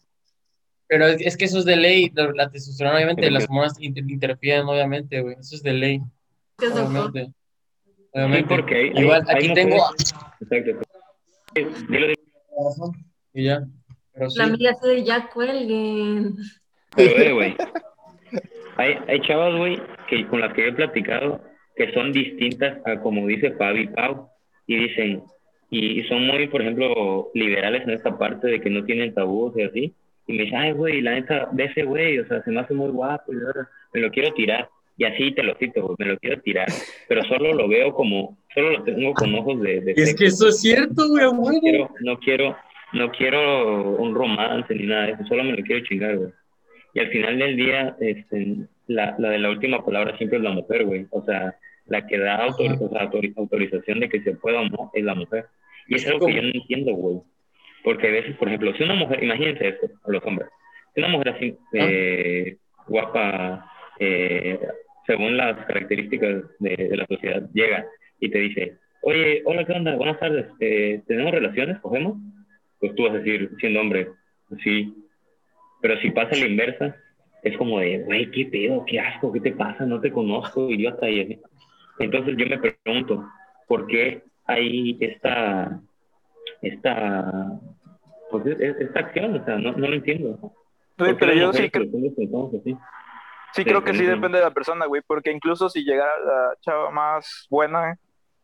Pero es, es que eso es de ley. La, la testosterona, obviamente, las hormonas inter- interfieren, obviamente, güey. Eso es de ley. ¿Qué es doctor? Obviamente. Sí, Obviamente. porque hay- Igual, hay- aquí hay tengo. mujeres- Exacto. Y ya. Pero sí. La amiga así de ya cuelguen. Pero, eh, güey. Hay, hay chavas, güey, que con las que he platicado que son distintas a como dice Fabi y Pau. Y dicen, y, son muy, por ejemplo, liberales en esta parte de que no tienen tabús y así. Y me dicen, ay, güey, la neta, de ese güey, o sea, se me hace muy guapo y ahora me lo quiero tirar. Y así te lo cito, güey, me lo quiero tirar. Pero solo lo veo como, solo lo tengo con ojos de... de Es que sexo. eso es cierto, güey, no quiero, no quiero, no quiero un romance ni nada de eso, solo me lo quiero chingar, güey. Y al final del día, este, la, la de la última palabra siempre es la mujer, güey. O sea, la que da autor- o sea, autori- autorización de que se pueda o no es la mujer. Y es Es algo que yo no entiendo, güey. Porque a veces, por ejemplo, si una mujer, imagínense esto, a los hombres, si una mujer así, eh, guapa, eh, según las características de, de la sociedad, llega y te dice, oye, hola, ¿qué onda? Buenas tardes, eh, ¿tenemos relaciones? ¿Cogemos? Pues tú vas a decir, siendo hombre, sí. Pero si pasa la inversa, es como de, güey, qué pedo, qué asco, qué te pasa, no te conozco, idiota. Y así. Entonces yo me pregunto, ¿por qué hay esta, esta, pues, es- es- esta acción? O sea, no, no lo entiendo. Sí, ¿Por qué pero yo sí, creo- así? sí creo que sí sí. depende de la persona, güey, porque incluso si llegara la chava más buena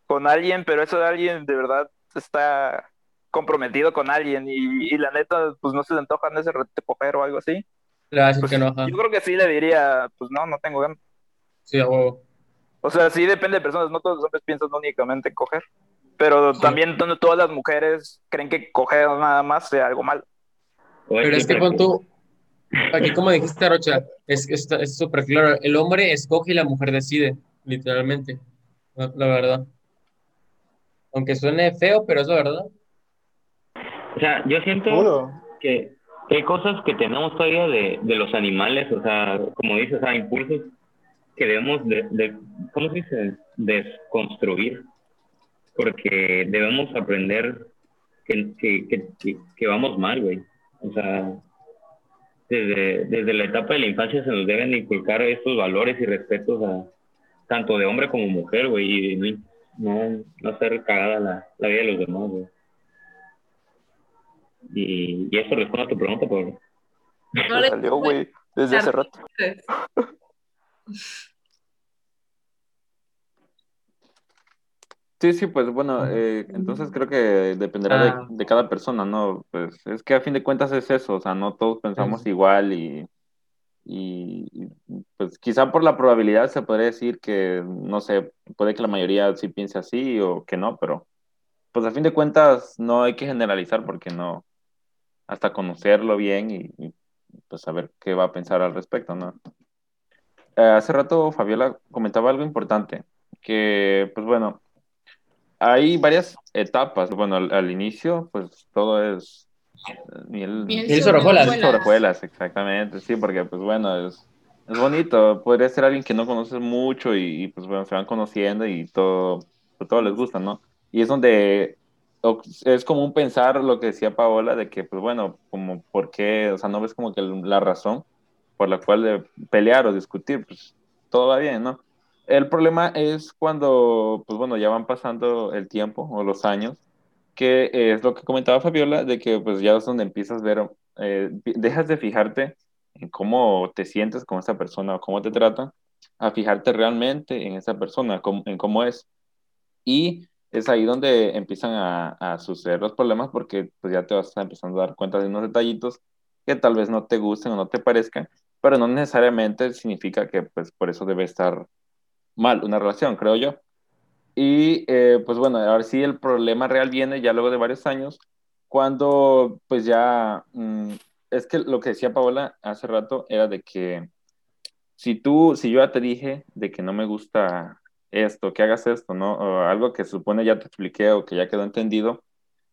con alguien, pero eso de alguien de verdad está comprometido con alguien y, y la neta, pues no se le antoja en ese rato coger o algo así. Decir Pues, que no, yo creo que sí le diría, pues no, no tengo ganas. Sí, a huevo. O sea, sí depende de personas, no todos los hombres piensan únicamente en coger, pero también no todas las mujeres creen que coger nada más sea algo malo. Pero es que pon tú, aquí como dijiste, Rocha, es es- es súper claro. El hombre escoge y la mujer decide, literalmente. La, la verdad. Aunque suene feo, pero es la verdad. O sea, yo siento Seguro. que, hay cosas que tenemos todavía de, de los animales, o sea, como dices, o sea, impulsos que debemos de, de, ¿cómo se dice? Desconstruir, porque debemos aprender que, que, que, que vamos mal, güey. O sea, desde, desde la etapa de la infancia se nos deben inculcar estos valores y respetos a tanto de hombre como mujer, güey, y no, no, no hacer cagada la, la vida de los demás, güey. Y, y eso responde a tu pregunta, Pablo. No le- Salió, güey, desde hace rato. (laughs) Sí, sí, pues bueno, eh, entonces creo que dependerá Ah. de, de cada persona, ¿no? Pues es que a fin de cuentas es eso, o sea, no todos pensamos igual y, y y, pues quizá por la probabilidad se podría decir que, no sé, puede que la mayoría sí piense así o que no, pero pues a fin de cuentas no hay que generalizar porque no, hasta conocerlo bien y, y, pues saber qué va a pensar al respecto, ¿no? Eh, hace rato Fabiola comentaba algo importante, que pues bueno, hay varias etapas. Bueno, al, al inicio, pues todo es eh, miel, Miel hojuelas. sobre hojuelas, exactamente, sí, porque pues bueno, es, es bonito. Podría ser alguien que no conoces mucho y, y, pues bueno, se van conociendo y todo, pues, todo les gusta, ¿no? Y es donde es común pensar lo que decía Paola de que, pues bueno, como por qué, o sea, no ves como que la razón por la cual de pelear o discutir, pues todo va bien, ¿no? El problema es cuando, pues bueno, ya van pasando el tiempo o los años, que eh, es lo que comentaba Fabiola, de que pues ya es donde empiezas a ver, eh, dejas de fijarte en cómo te sientes con esa persona o cómo te trata, a fijarte realmente en esa persona, en cómo es. Y es ahí donde empiezan a, a suceder los problemas porque pues ya te vas empezando a dar cuenta de unos detallitos que tal vez no te gusten o no te parezcan, pero no necesariamente significa que pues por eso debe estar mal una relación, creo yo. Y eh, pues bueno, ahora sí el problema real viene ya luego de varios años, cuando pues ya, mm, es que lo que decía Paola hace rato era de que si tú, si yo ya te dije de que no me gusta esto, que hagas esto, ¿no? Algo que supone ya te expliqué o que ya quedó entendido,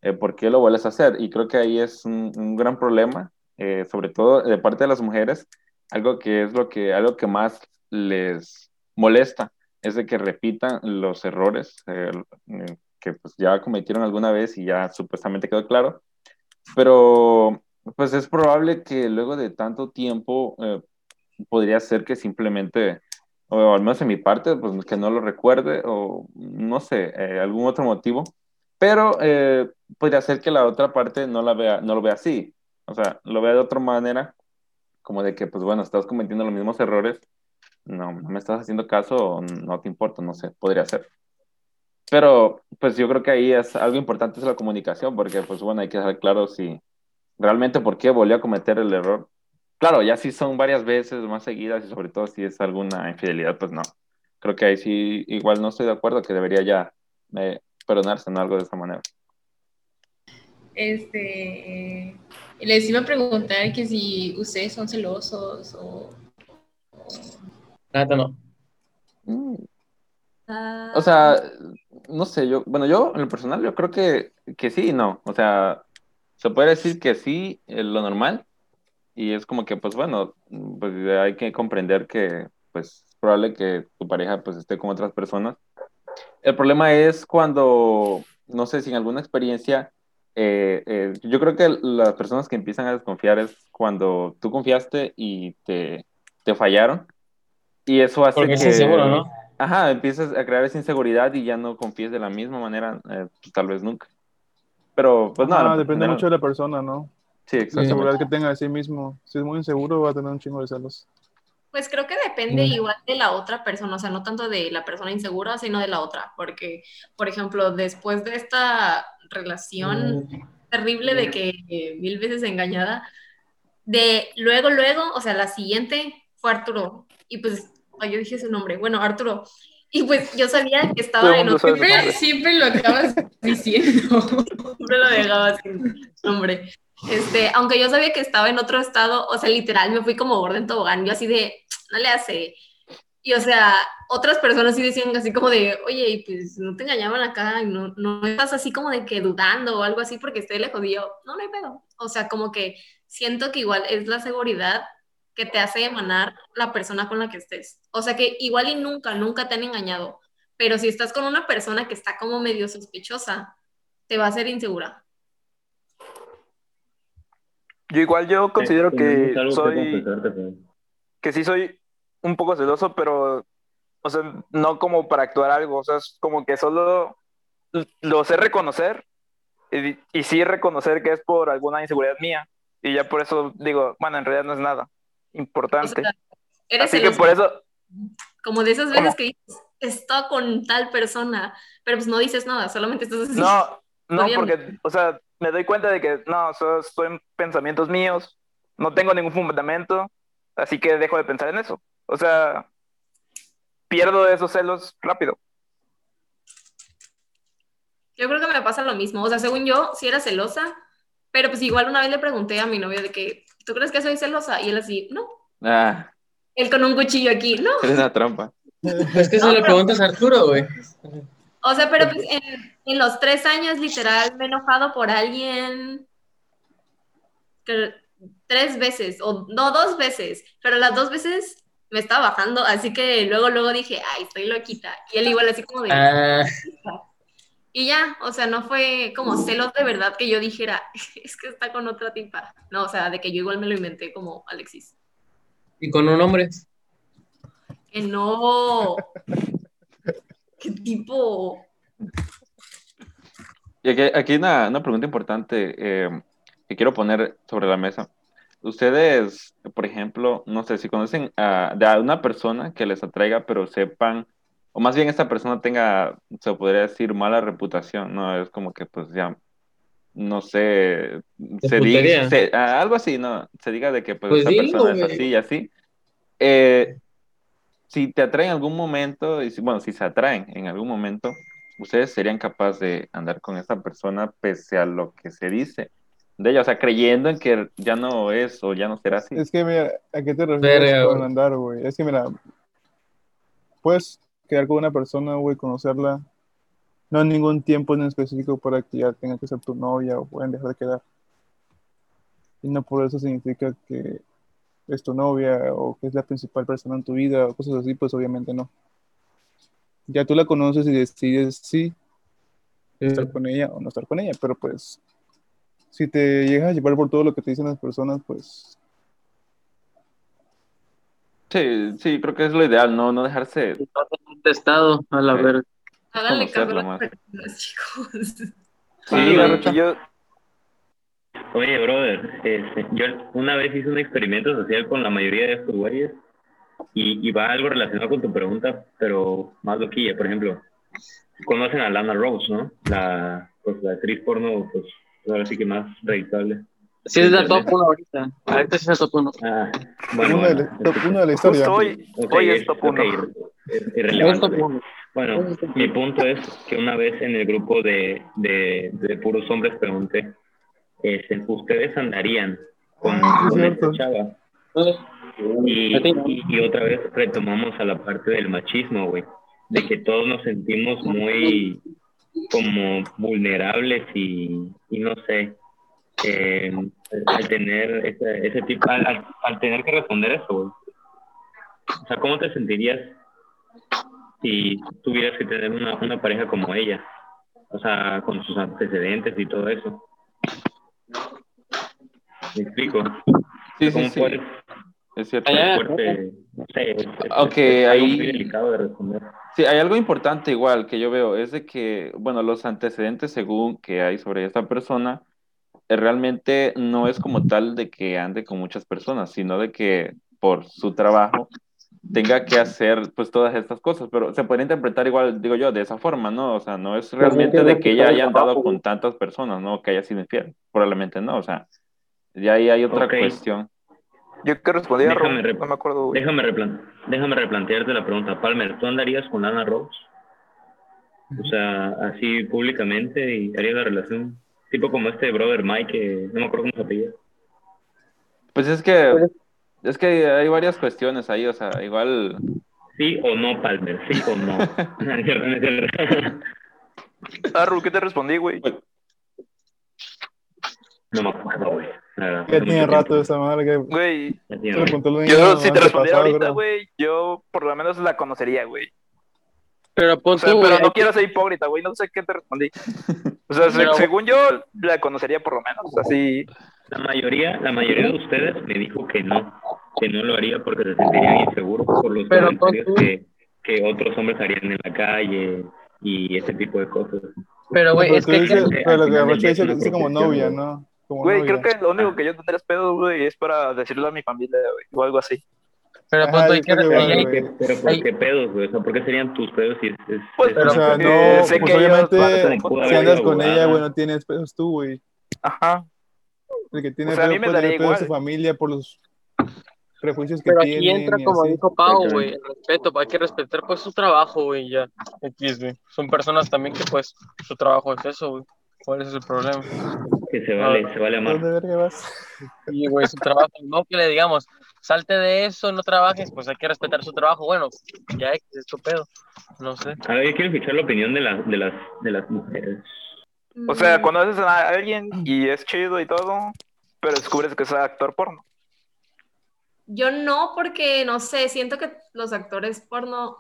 eh, ¿por qué lo vuelves a hacer? Y creo que ahí es un, gran problema, eh, sobre todo de parte de las mujeres, algo que es lo que, algo que más les molesta, es de que repitan los errores eh, que pues ya cometieron alguna vez y ya supuestamente quedó claro, pero pues es probable que luego de tanto tiempo podría ser que simplemente, o al menos en mi parte, pues que no lo recuerde o no sé, eh, algún otro motivo, pero eh, podría ser que la otra parte no, la vea, no lo vea así, o sea, lo vea de otra manera, como de que, pues bueno, estás cometiendo los mismos errores, no, no me estás haciendo caso no te importa, no sé, podría ser. Pero, pues yo creo que ahí es algo importante es la comunicación, porque, pues bueno, hay que dejar claro si realmente por qué volvió a cometer el error. Claro, ya si son varias veces más seguidas y sobre todo si es alguna infidelidad, pues no. Creo que ahí sí, igual no estoy de acuerdo que debería ya eh, perdonarse en algo de esa manera. Este, eh, les iba a preguntar que si ustedes son celosos o... neta no. Mm, Ah, O sea, no sé, yo, bueno, yo en lo personal, yo creo que, que sí y no. O sea, se puede decir que sí, es lo normal, y es como que, pues bueno, pues hay que comprender que, pues, es probable que tu pareja, pues, esté con otras personas. El problema es cuando, no sé si en alguna experiencia, eh, eh, yo creo que las personas que empiezan a desconfiar es cuando tú confiaste y te, te fallaron, y eso hace Porque es que... inseguro, ¿no? Ajá, empiezas a crear esa inseguridad y ya no confíes de la misma manera, eh, pues, tal vez nunca. Pero, pues no, Ajá, no, depende no- mucho de la persona, ¿no? Sí, La exactamente. seguridad que tenga de sí mismo. Si es muy inseguro, va a tener un chingo de celos. Pues creo que depende Mm. igual de la otra persona, o sea, no tanto de la persona insegura, sino de la otra, porque, por ejemplo, después de esta relación terrible de que eh, mil veces engañada, de luego, luego, o sea, la siguiente fue Arturo, y pues, yo dije su nombre, bueno, Arturo, y pues yo sabía que estaba en otro Siempre, siempre lo acabas diciendo. (laughs) siempre lo dejaba sin nombre. Este, aunque yo sabía que estaba en otro estado, o sea, literal, me fui como gorda en tobogán, yo así de, no le hace. Y o sea, otras personas sí decían así como de, oye, y pues no te engañaban acá, y no, no estás así como de que dudando o algo así porque estoy lejos. Y yo, no, no hay pedo. O sea, como que siento que igual es la seguridad que te hace emanar la persona con la que estés. O sea que igual y nunca, nunca te han engañado. Pero si estás con una persona que está como medio sospechosa, te va a hacer insegura. Yo igual yo considero que Tenemos algo soy confesarte, pero- que sí soy un poco celoso, pero o sea, no como para actuar algo, o sea, es como que solo lo sé reconocer y, y sí reconocer que es por alguna inseguridad mía y ya por eso digo, bueno, en realidad no es nada O importante. sea, eres Así que por eso como de esas veces ¿Cómo? que dices, estoy con tal persona, pero pues no dices nada, solamente estás así. No, no, porque, o sea, me doy cuenta de que no, so- son pensamientos míos, no tengo ningún fundamento, así que dejo de pensar en eso. O sea, pierdo esos celos rápido. Yo creo que me pasa lo mismo. O sea, según yo, sí era celosa, pero pues igual una vez le pregunté a mi novio de que, ¿tú crees que soy celosa? Y él así, no. Ah, Él con un cuchillo aquí, no. es una trampa. Es que se lo preguntas a Arturo, güey. O sea, pero pues en, en los tres años, literal, me he enojado por alguien que- tres veces, o no, dos veces, pero las dos veces me estaba bajando, así que luego, luego dije, ay, estoy loquita. Y él igual así como de... Ah, Y ya, o sea, no fue como celos de verdad que yo dijera, (laughs) es que está con otra tipa. No, o sea, de que yo igual me lo inventé como Alexis. y con un hombre. Que no. ¿Qué tipo? Y aquí, aquí hay una, una pregunta importante eh, que quiero poner sobre la mesa. Ustedes, por ejemplo, no sé si conocen a, de a una persona que les atraiga, pero sepan, o más bien esta persona tenga, se podría decir, mala reputación, ¿no? Es como que, pues ya, no sé, se diga, se- ah, algo así, ¿no? Se diga de que, pues, Pues persona es así y así. Eh, si te atraen en algún momento, y si- bueno, si se atraen en algún momento, ustedes serían capaces de andar con esa persona pese a lo que se dice de ella, o sea, creyendo en que ya no es o ya no será así. Es que, mira, ¿a qué te refieres con güey. andar, güey? Es que, mira, puedes quedar con una persona, güey, conocerla, no en ningún tiempo en específico para que ya tenga que ser tu novia o pueden dejar de quedar. Y no por eso significa que es tu novia o que es la principal persona en tu vida o cosas así, pues obviamente no. Ya tú la conoces y decides si estar con ella o no estar con ella, pero pues si te llegas a llevar por todo lo que te dicen las personas, pues Sí, sí, creo que es lo ideal, no, no dejarse. Testado a la Sí. verga. Háganle caso a las personas, (laughs) chicos. Sí, Sí, yo, Oye, brother, este, yo una vez hice un experimento social con la mayoría de estos güeyes y, y va algo relacionado con tu pregunta, pero más loquilla. Por ejemplo, conocen a Lana Rose, ¿no? La, pues, la actriz porno, pues ahora sí que más reditable. Sí, es la top 1 ahorita. Ahorita sí es la top 1. Ah, uno, de la, top uno de la historia. justo hoy, ok, hoy es top ok, uno. es- es Es irrelevante. top 1. Bueno, mi punto es que una vez en el grupo de, de, de puros hombres pregunté, este, ¿ustedes andarían con, Ah, sí, con esta cierto. chava? Y, y, y otra vez retomamos a la parte del machismo, güey, de que todos nos sentimos muy como vulnerables y, y no sé, eh, al tener ese, ese tipo, al, al- al tener que responder eso, güey. O sea, ¿cómo te sentirías si tuvieras que tener una, una pareja como ella? O sea, con sus antecedentes y todo eso. ¿Me explico? Sí, sí, ¿Cómo sí, es cierto. Allá- fuerte? Es, es- Ok, es ahí- muy delicado de responder. Sí, hay algo importante igual que yo veo, es de que, bueno, los antecedentes según que hay sobre esta persona, eh, realmente no es como tal de que ande con muchas personas, sino de que por su trabajo tenga que hacer pues todas estas cosas, pero se puede interpretar igual, digo yo, de esa forma, ¿no? O sea, no es realmente de que ella haya andado con tantas personas, ¿no? Que haya sido infiel, probablemente no, o sea, ya ahí hay otra Ok. cuestión. yo que respondía, Déjame no me acuerdo, güey. Déjame, replan- déjame replantearte la pregunta. Palmer, ¿tú andarías con Ana Rose? O sea, así públicamente y harías la relación. Tipo como este brother Mike, que no me acuerdo cómo se apellida. Pues es que, es que hay varias cuestiones ahí, o sea, igual ¿Sí o no, Palmer? ¿Sí o no? (laughs) Arru, ¿qué te respondí, güey? No me acuerdo, güey. Ya tiene mucho rato tiempo. esa madre que Güey, yo si te respondiera ahorita, güey, yo por lo menos la conocería, güey. Pero pon O sea, tú, pero no quiero ser hipócrita, güey, no sé qué te respondí. O sea, Pero- según yo, la conocería por lo menos, así. La mayoría, la mayoría de ustedes me dijo que no, que no lo haría porque se sentirían inseguros por los Pero comentarios tú- que, que otros hombres harían en la calle y ese tipo de cosas. Pero, güey, es que... dices- que- pero lo que del dice, es como novia. ¿no? Como Güey, novia. creo que lo único que yo tendría pedo, güey, es para decirle a mi familia, güey, o algo así. Pero Ajá, hay- ¿por qué, güey. pero ¿por Ay. qué pedos, güey? O sea, ¿por qué serían tus pedos si es, es- Pues, es- O sea, porque no, sé pues que obviamente, si andas con ella, güey, no tienes pedos tú, güey. Ajá. El que tiene O sea, a mí me daría su familia por los prejuicios que Pero aquí tienen entra, como así. dijo Pau, güey, el respeto, hay que respetar pues su trabajo, güey, ya. X, güey. Son personas también que pues su trabajo es eso, güey. ¿Cuál es el problema? que se vale, se vale amar. ¿Dónde verga vas? Y, güey, su trabajo, no que le digamos, salte de eso, no trabajes, pues hay que respetar su trabajo. Bueno, ya X es tu pedo. No sé. A ver, yo quiero escuchar la opinión de, las de, las, de las mujeres. O sea, Mm, cuando haces a alguien y es chido y todo, pero descubres que es actor porno. Yo no, porque no sé, siento que los actores porno,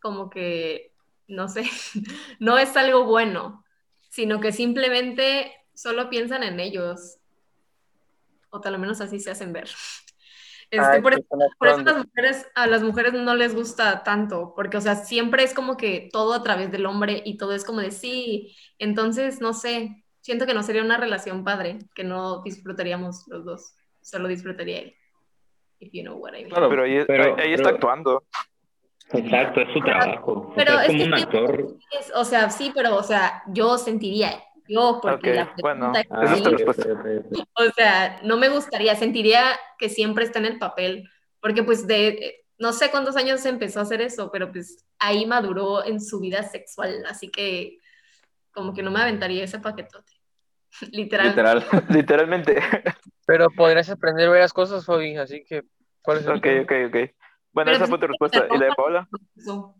como que, no sé, (laughs) no es algo bueno, sino que simplemente solo piensan en ellos. O tal menos así se hacen ver. (laughs) Este, Ay, por, eso, por las mujeres, a las mujeres no les gusta tanto, porque, o sea, siempre es como que todo a través del hombre y todo es como de sí. Entonces, no sé, siento que no sería una relación padre, que no disfrutaríamos los dos, solo disfrutaría él. If you know what I mean. Claro, Pero ahí, Pero- ahí- ahí está pero- actuando. Exacto, es su trabajo. O Pero sea, es es como que un actor. es- o sea, sí, pero, o sea, yo sentiría, yo, porque Ok, la bueno, pregunta es esa es o sea, no me gustaría, sentiría que siempre está en el papel, porque pues de, no sé cuántos años empezó a hacer eso, pero pues ahí maduró en su vida sexual, así que como que no me aventaría ese paquetote, (laughs) literal. Literal. (laughs) Literalmente. Pero podrías aprender varias cosas, Fabi, así que, ¿cuál es el ok, tema? ok, ok. Bueno, Pero esa fue tu respuesta. ¿Y la de Paola? Eso.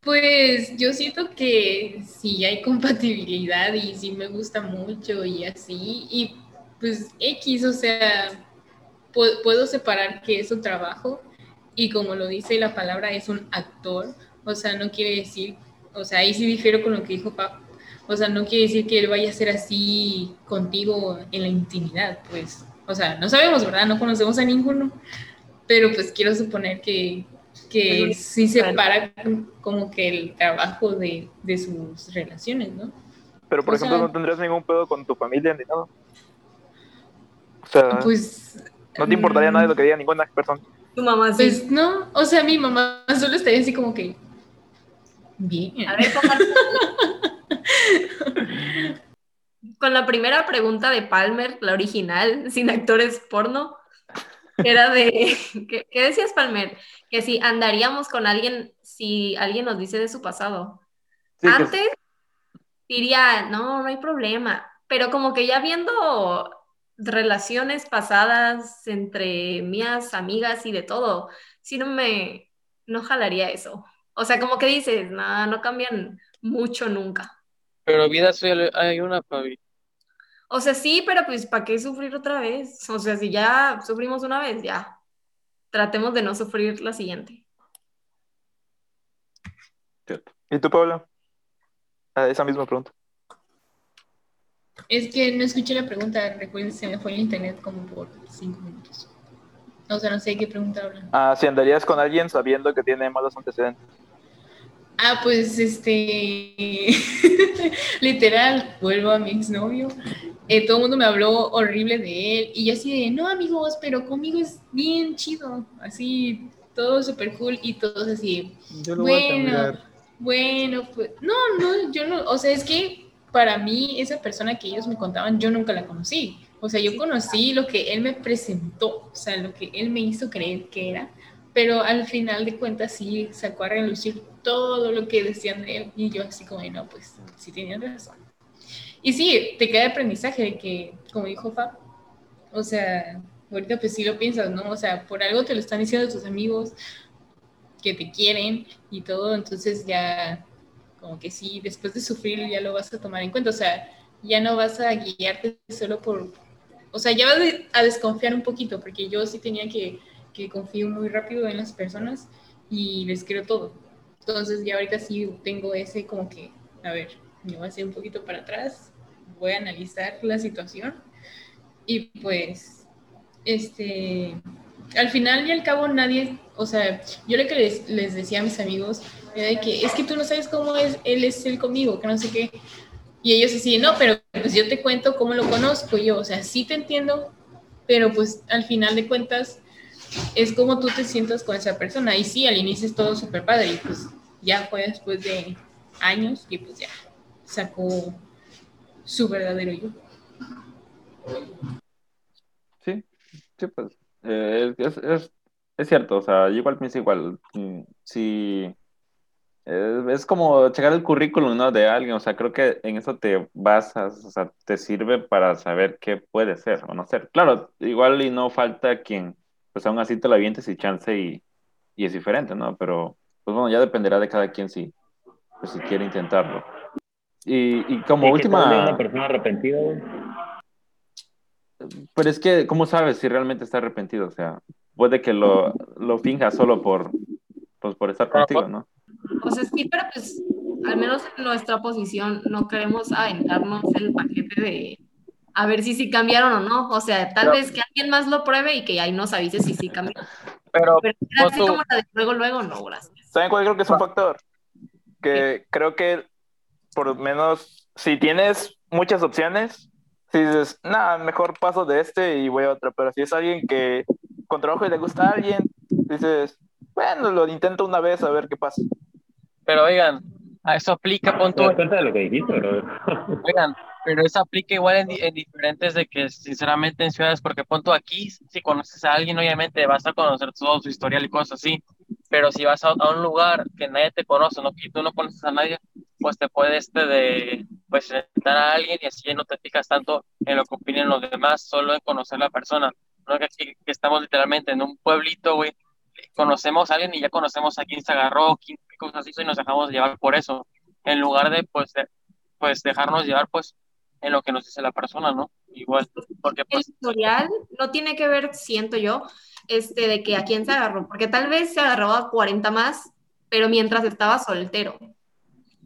Pues yo siento que sí hay compatibilidad y sí me gusta mucho y así. Y pues X, o sea, pu- puedo separar que es un trabajo y como lo dice la palabra, es un actor. O sea, no quiere decir, o sea, ahí sí difiero con lo que dijo Pap. O sea, no quiere decir que él vaya a ser así contigo en la intimidad, pues. O sea, no sabemos, ¿verdad? No conocemos a ninguno. Pero pues quiero suponer que, que sí separa como que el trabajo de, de sus relaciones, ¿no? Pero, por O ejemplo, sea- no tendrías ningún pedo con tu familia ni nada. O sea, Pues... no te importaría mm, nada de lo que diga ninguna persona. Tu mamá sí. Pues no, o sea, mi mamá solo estaría así como que... Bien. A ver. (laughs) Con la primera pregunta de Palmer, la original, sin actores porno, era de, (laughs) ¿qué, qué decías Palmer? Que si andaríamos con alguien, si alguien nos dice de su pasado. Sí, que- Antes diría, no, no hay problema, pero como que ya viendo relaciones pasadas entre mías, amigas y de todo, sí no me, no jalaría eso. O sea, como que dices, no, no cambian mucho nunca. Pero vida solo hay una, Fabi. O sea, sí, pero pues ¿para qué sufrir otra vez? O sea, si ya sufrimos una vez, ya. Tratemos de no sufrir la siguiente. ¿Y tú, Paola? Ah, esa misma pregunta. Es que no escuché la pregunta, recuerden, se me fue el internet como por cinco minutos. O sea, no sé qué pregunta hablan. Ah, si andarías con alguien sabiendo que tiene malos antecedentes. Ah, pues este, (laughs) literal, vuelvo a mi exnovio. Eh, todo el mundo me habló horrible de él y yo así de, no amigos, pero conmigo es bien chido, así, todo súper cool y todos así, Yo lo voy a Bueno. bueno, pues, no, no, yo no, o sea, es que para mí esa persona que ellos me contaban, yo nunca la conocí. O sea, yo conocí lo que él me presentó, o sea, lo que él me hizo creer que era, pero al final de cuentas sí sacó a relucir todo lo que decían de él y yo así como, no, pues sí tenían razón. Y sí, te queda aprendizaje de que, como dijo Fab, o sea, ahorita pues sí lo piensas, ¿no? O sea, por algo te lo están diciendo tus amigos, que te quieren y todo, entonces ya como que sí, después de sufrir ya lo vas a tomar en cuenta, o sea, ya no vas a guiarte solo por, o sea, ya vas a desconfiar un poquito, porque yo sí tenía que, que confío muy rápido en las personas y les creo todo. Entonces ya ahorita sí tengo ese como que, a ver, me voy a hacer un poquito para atrás, voy a analizar la situación y pues, este, al final y al cabo nadie, o sea, yo lo que les, les decía a mis amigos era que es que tú no sabes cómo es, él es él conmigo, que no sé qué. Y ellos decían, no, pero pues yo te cuento cómo lo conozco yo, o sea, sí te entiendo, pero pues al final de cuentas es como tú te sientas con esa persona. Y sí, al inicio es todo súper padre y pues ya fue después de años y pues ya sacó su verdadero yo. Sí, sí, pues eh, es, es, cierto, o sea, yo igual pienso igual. mm, Si eh, es como checar el currículum, ¿no? De alguien, o sea, creo que en eso te basas, o sea, te sirve para saber qué puede ser o no ser. Claro, igual y no falta quien, pues aún así te la avientes y chance y, y es diferente, ¿no? Pero, pues bueno, ya dependerá de cada quien si, pues, si quiere intentarlo. Y, y como que vuelve última, una persona arrepentida, güey. pero es que, ¿cómo sabes si realmente está arrepentido? O sea, puede que lo, lo finja solo por, pues, por estar contigo, ¿no? O sea, sí, pero pues al menos en nuestra posición no queremos aventarnos el paquete de a ver si sí cambiaron o no. O sea, tal Pero- vez que alguien más lo pruebe y que ahí nos avise si sí cambió. Pero Pero así tú- como la de luego, luego, no, gracias. ¿Saben cuál creo que es un factor? Que creo que por lo menos si tienes muchas opciones, si dices, nada, mejor paso de este y voy a otro, pero si es alguien que con trabajo y le gusta a alguien, dices, bueno, lo intento una vez a ver qué pasa. Pero oigan, a eso aplica, pon ¿Te tú, das cuenta de lo que dijiste, bro? (laughs) oigan, pero eso aplica igual en, en diferentes de que sinceramente en ciudades, porque pon tú aquí, si conoces a alguien, obviamente vas a conocer todo su historial y cosas así, pero si vas a, a un lugar que nadie te conoce, ¿no? y tú no conoces a nadie, pues te puedes este de, pues, sentar a alguien y así no te fijas tanto en lo que opinen los demás, solo en conocer a la persona, no que aquí que estamos literalmente en un pueblito, güey, conocemos a alguien y ya conocemos a quién se agarró, quién, qué cosas hizo y nos dejamos llevar por eso, en lugar de, pues, de- pues dejarnos llevar, pues, en lo que nos dice la persona, ¿no? Igual, porque, El pues, historial no tiene que ver, siento yo, este, de que a quién se agarró, porque tal vez se agarró a 40 más, pero mientras estaba soltero.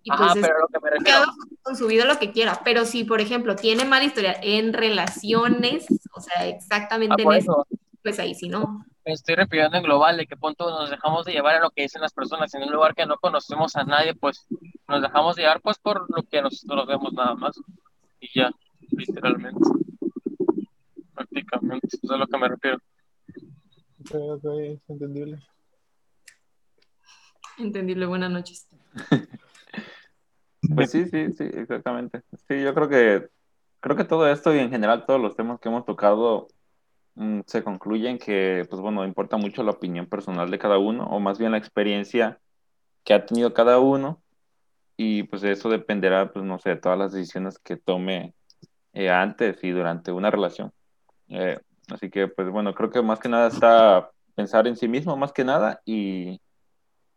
Y ajá, pues es- pero lo que me refiero, con su vida lo que quiera, pero si, por ejemplo, tiene mala historia en relaciones, o sea, ah, exactamente en eso, eso, pues ahí sí no. me estoy refiriendo en global, de que punto nos dejamos de llevar a lo que dicen las personas, en un lugar que no conocemos a nadie, pues, nos dejamos llevar, pues, por lo que nosotros vemos nada más, y ya, literalmente, prácticamente, eso es a lo que me refiero. Ok, ok, es entendible. Entendible, buenas noches. (laughs) Pues sí, sí, sí, exactamente. Sí, yo creo que creo que todo esto y en general todos los temas que hemos tocado mm, se concluyen que, pues bueno, importa mucho la opinión personal de cada uno, o más bien la experiencia que ha tenido cada uno, y pues eso dependerá, pues no sé, de todas las decisiones que tome eh, antes y durante una relación. Eh, así que, pues bueno, creo que más que nada está pensar en sí mismo, más que nada, y,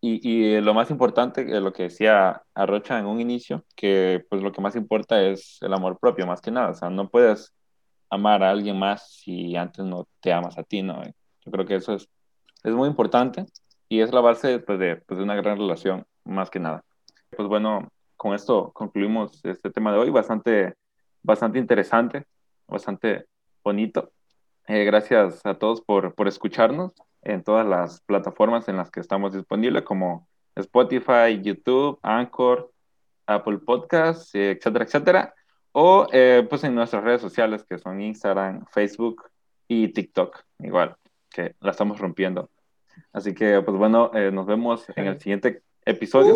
y, y lo más importante, eh, lo que decía Arrocha en un inicio, que pues lo que más importa es el amor propio, más que nada. O sea, no puedes amar a alguien más si antes no te amas a ti, ¿no? Yo creo que eso es, es muy importante y es la base pues, de, pues, de una gran relación, más que nada. Pues bueno, con esto concluimos este tema de hoy, bastante, bastante interesante, bastante bonito. Eh, gracias a todos por, por escucharnos en todas las plataformas en las que estamos disponibles, como Spotify, YouTube, Anchor, Apple Podcasts, eh, etcétera, etcétera. O eh, pues en nuestras redes sociales que son Instagram, Facebook y TikTok, igual, que la estamos rompiendo. Así que, pues bueno, eh, nos vemos en el siguiente episodio.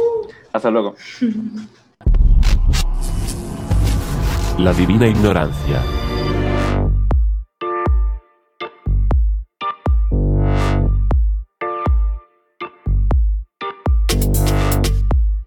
Hasta luego. (laughs) La divina ignorancia.